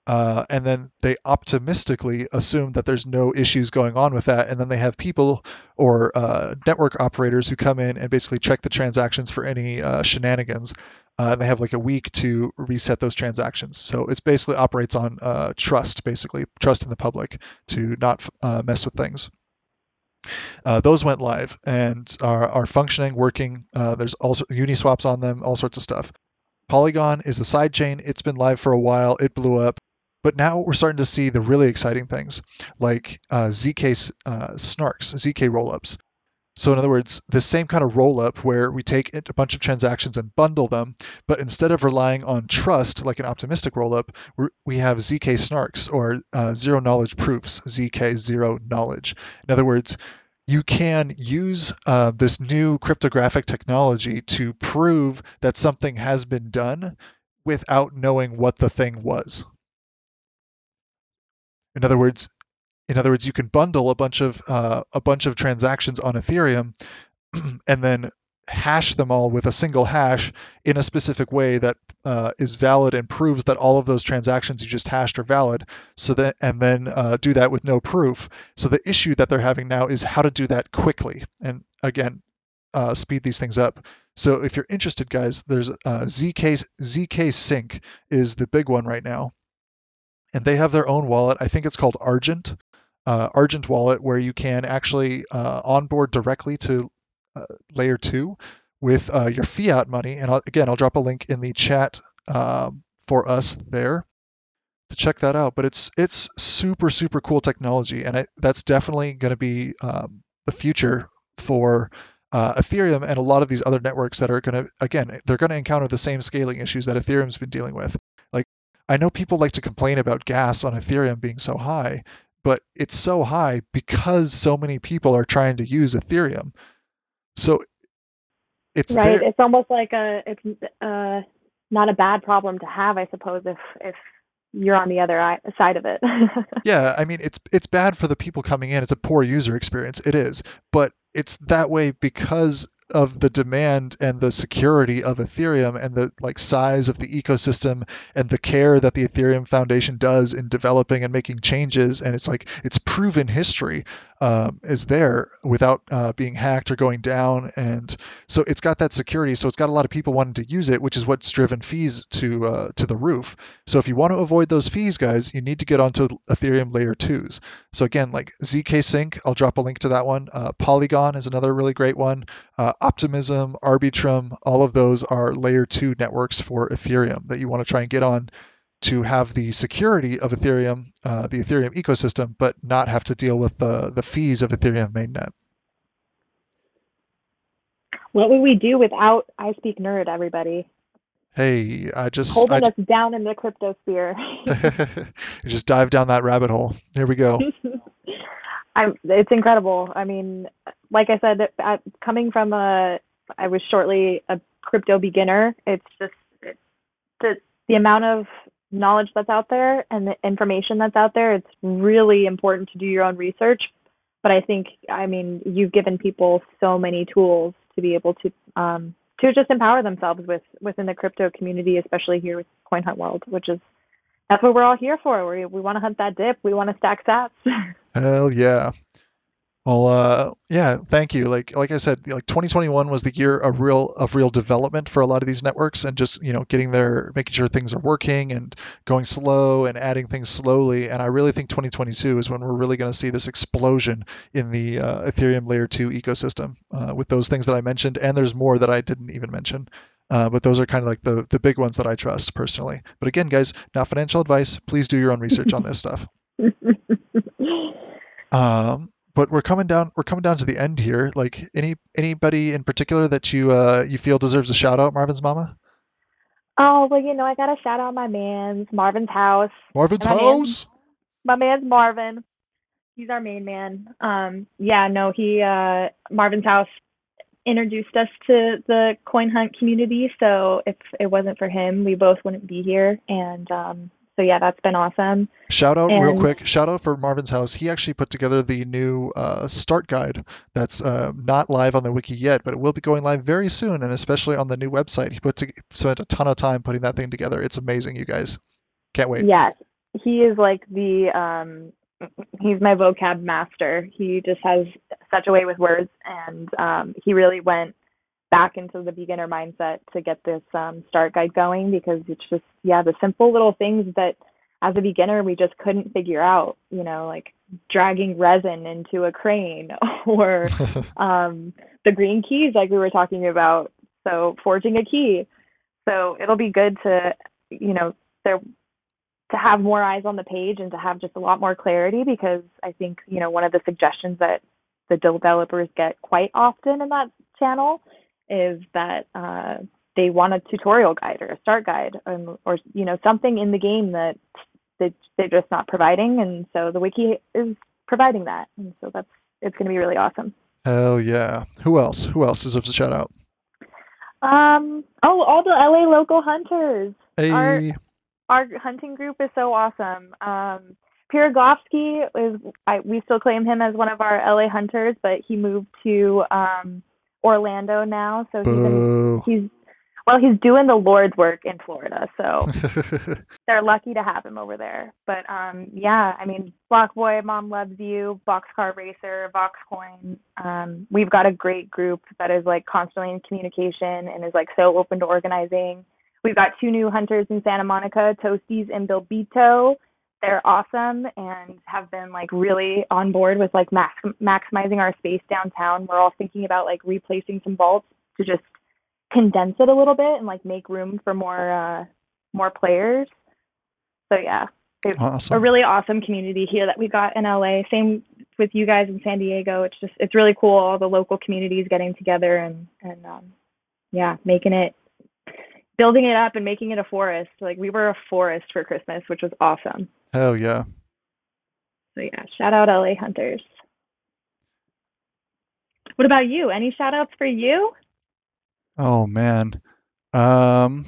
uh, and then they optimistically assume that there's no issues going on with that, and then they have people or uh, network operators who come in and basically check the transactions for any uh, shenanigans. Uh, they have like a week to reset those transactions. So it basically operates on uh, trust, basically trust in the public to not mess with things. Those went live and are, are functioning, working. there's also Uniswaps on them, all sorts of stuff. Polygon is a sidechain. It's been live for a while. It blew up. But now we're starting to see the really exciting things like uh, ZK uh, snarks, ZK rollups. So in other words, the same kind of rollup where we take a bunch of transactions and bundle them, but instead of relying on trust like an optimistic rollup, we have ZK snarks or uh, zero knowledge proofs, ZK zero knowledge. In other words, you can use uh, this new cryptographic technology to prove that something has been done without knowing what the thing was. In other words, in other words, you can bundle a bunch of uh, a bunch of transactions on Ethereum, *clears throat* and then hash them all with a single hash in a specific way that uh, is valid and proves that all of those transactions you just hashed are valid. So that and then uh, do that with no proof. So the issue that they're having now is how to do that quickly. And again, uh, speed these things up. So if you're interested, guys, there's uh, zk zk sync is the big one right now and they have their own wallet. I think it's called Argent, uh, Argent Wallet, where you can actually uh, onboard directly to uh, Layer 2 with uh, your fiat money. And I'll, again, I'll drop a link in the chat um, for us there to check that out. But it's it's super super cool technology, and that's definitely going to be um, the future for uh, Ethereum and a lot of these other networks that are going to again they're going to encounter the same scaling issues that Ethereum's been dealing with. Like I know people like to complain about gas on Ethereum being so high, but it's so high because so many people are trying to use Ethereum. So it's right. There. It's almost like a it's uh, not a bad problem to have, I suppose, if if you're on the other side of it. *laughs* yeah, I mean it's it's bad for the people coming in. It's a poor user experience. It is, but it's that way because of the demand and the security of Ethereum and the like size of the ecosystem and the care that the Ethereum Foundation does in developing and making changes and it's like it's proven history um, is there without uh, being hacked or going down. And so it's got that security so it's got a lot of people wanting to use it which is what's driven fees to uh, to the roof. So if you want to avoid those fees guys you need to get onto Ethereum layer 2s so again like ZK Sync I'll drop a link to that one. Uh, Polygon is another really great one. Uh, Optimism, Arbitrum, all of those are layer two networks for Ethereum that you want to try and get on to have the security of Ethereum, uh, the Ethereum ecosystem, but not have to deal with the, the fees of Ethereum mainnet. What would we do without I Speak Nerd, everybody? Hey, I just holding I, us down in the crypto sphere. *laughs* just dive down that rabbit hole. Here we go. *laughs* I'm, it's incredible. I mean, like I said, coming from a, I was shortly a crypto beginner. It's just it's the the amount of knowledge that's out there and the information that's out there. It's really important to do your own research. But I think, I mean, you've given people so many tools to be able to um, to just empower themselves with within the crypto community, especially here with Coin Hunt World, which is that's what we're all here for. We we want to hunt that dip. We want to stack sats. *laughs* Hell yeah. Well, uh, yeah, thank you. Like, like I said, like 2021 was the year of real of real development for a lot of these networks, and just you know getting there, making sure things are working, and going slow and adding things slowly. And I really think 2022 is when we're really going to see this explosion in the uh, Ethereum Layer 2 ecosystem uh, with those things that I mentioned, and there's more that I didn't even mention. Uh, but those are kind of like the the big ones that I trust personally. But again, guys, not financial advice. Please do your own research on this stuff. *laughs* Um, but we're coming down we're coming down to the end here. Like any anybody in particular that you uh you feel deserves a shout out marvin's mama? Oh well you know i gotta shout out my man's marvin's house. Marvin's my house? My man's marvin. He's our main man. Um yeah no he uh marvin's house introduced us to the coin hunt community so if it wasn't for him we both wouldn't be here. And um so yeah, that's been awesome. Shout out and, real quick. Shout out for Marvin's House. He actually put together the new uh, start guide that's uh, not live on the wiki yet, but it will be going live very soon, and especially on the new website. He put to, spent a ton of time putting that thing together. It's amazing, you guys. Can't wait. Yes, he is like the um he's my vocab master. He just has such a way with words and um he really went back into the beginner mindset to get this um start guide going because it's just yeah, the simple little things that as a beginner we just couldn't figure out, you know, like dragging resin into a crane *laughs* or *laughs* um the green keys like we were talking about. So forging a key. So it'll be good to you know, there to have more eyes on the page and to have just a lot more clarity because I think, you know, one of the suggestions that the developers get quite often in that channel is that uh, they want a tutorial guide or a start guide or, or you know something in the game that they, they're just not providing. And so the wiki is providing that. And so that's it's going to be really awesome. Hell yeah. Who else? Who else deserves a shout out? Um oh all the la local hunters. Hey. Our, our hunting group is so awesome. Um, Pirogofsky is I, we still claim him as one of our LA hunters, but he moved to um, Orlando now, so he's in, he's well, he's doing the Lord's work in Florida, so *laughs* they're lucky to have him over there. But um, yeah, I mean, Block Boy, Mom Loves You, Boxcar Racer, Voxcoin. Um, we've got a great group that is like constantly in communication and is like so open to organizing. We've got two new hunters in Santa Monica, Toasties and Bilbito. They're awesome and have been like really on board with like max- maximizing our space downtown. We're all thinking about like replacing some vaults to just condense it a little bit and like make room for more uh more players. So yeah, awesome. a really awesome community here that we got in LA. Same with you guys in San Diego. It's just it's really cool all the local communities getting together and and um yeah, making it building it up and making it a forest. Like we were a forest for Christmas, which was awesome. Hell yeah. So yeah, shout out LA Hunters. What about you? Any shout outs for you? Oh man. Um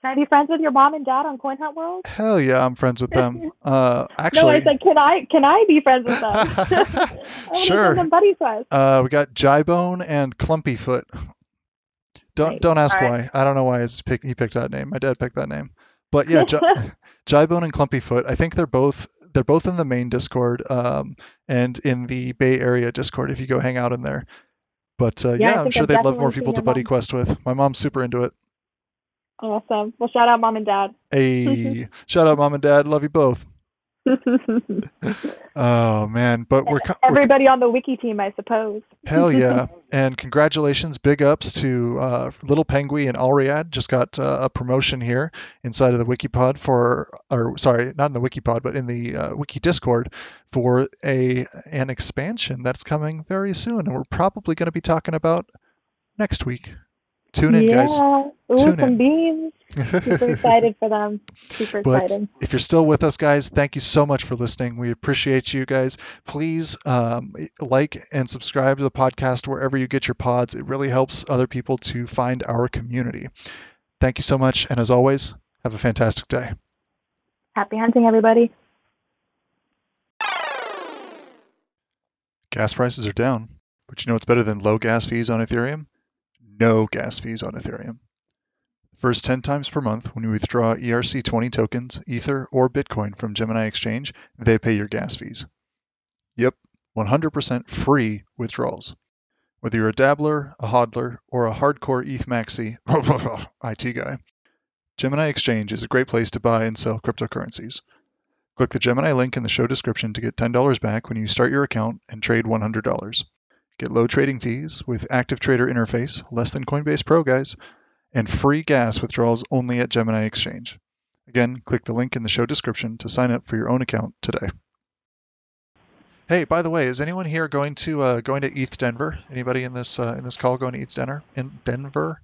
Can I be friends with your mom and dad on Coin Hunt World? Hell yeah, I'm friends with them. *laughs* Uh actually No, I said can I can I be friends with them? *laughs* *laughs* sure. Them buddy uh we got Jybone and Clumpyfoot don't don't ask why. I don't know why pick, he picked that name. My dad picked that name. But yeah, *laughs* J- Jybone and Clumpyfoot. I think they're both they're both in the main Discord um, and in the Bay Area Discord if you go hang out in there. But uh, yeah, yeah I'm sure I've they'd love more people to buddy mom. quest with. My mom's super into it. Awesome. Well, shout out mom and dad. Hey, *laughs* shout out mom and dad. Love you both. *laughs* oh man, but we're everybody we're, on the wiki team, I suppose. hell yeah! *laughs* And congratulations, big ups to uh, Little Penguin and Alriad. Just got uh, a promotion here inside of the Wikipod for, or sorry, not in the Wikipod, but in the uh, Wiki Discord for a an expansion that's coming very soon, and we're probably going to be talking about next week. Tune in, yeah. guys. Ooh, Tune some in. beans. Super *laughs* excited for them. Super but excited. If you're still with us, guys, thank you so much for listening. We appreciate you guys. Please um, like and subscribe to the podcast wherever you get your pods. It really helps other people to find our community. Thank you so much. And as always, have a fantastic day. Happy hunting, everybody. Gas prices are down, but you know what's better than low gas fees on Ethereum? No gas fees on Ethereum. First 10 times per month, when you withdraw ERC20 tokens, Ether, or Bitcoin from Gemini Exchange, they pay your gas fees. Yep, 100% free withdrawals. Whether you're a dabbler, a hodler, or a hardcore ETH maxi *laughs* IT guy, Gemini Exchange is a great place to buy and sell cryptocurrencies. Click the Gemini link in the show description to get $10 back when you start your account and trade $100. Get low trading fees with active trader interface, less than Coinbase Pro, guys, and free gas withdrawals only at Gemini Exchange. Again, click the link in the show description to sign up for your own account today. Hey, by the way, is anyone here going to uh, going to ETH Denver? Anybody in this uh, in this call going to ETH Denver? In Denver,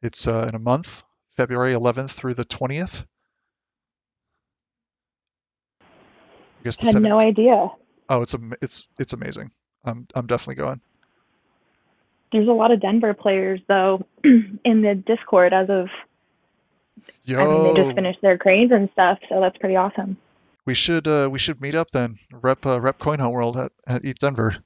it's uh, in a month, February 11th through the 20th. I guess the had 17th. no idea. Oh, it's a, it's it's amazing. I'm I'm definitely going. There's a lot of Denver players though *clears throat* in the Discord as of. Yo. I mean, they just finished their cranes and stuff, so that's pretty awesome. We should uh, we should meet up then. Rep uh, rep Coin Hunt World at, at ETH Denver.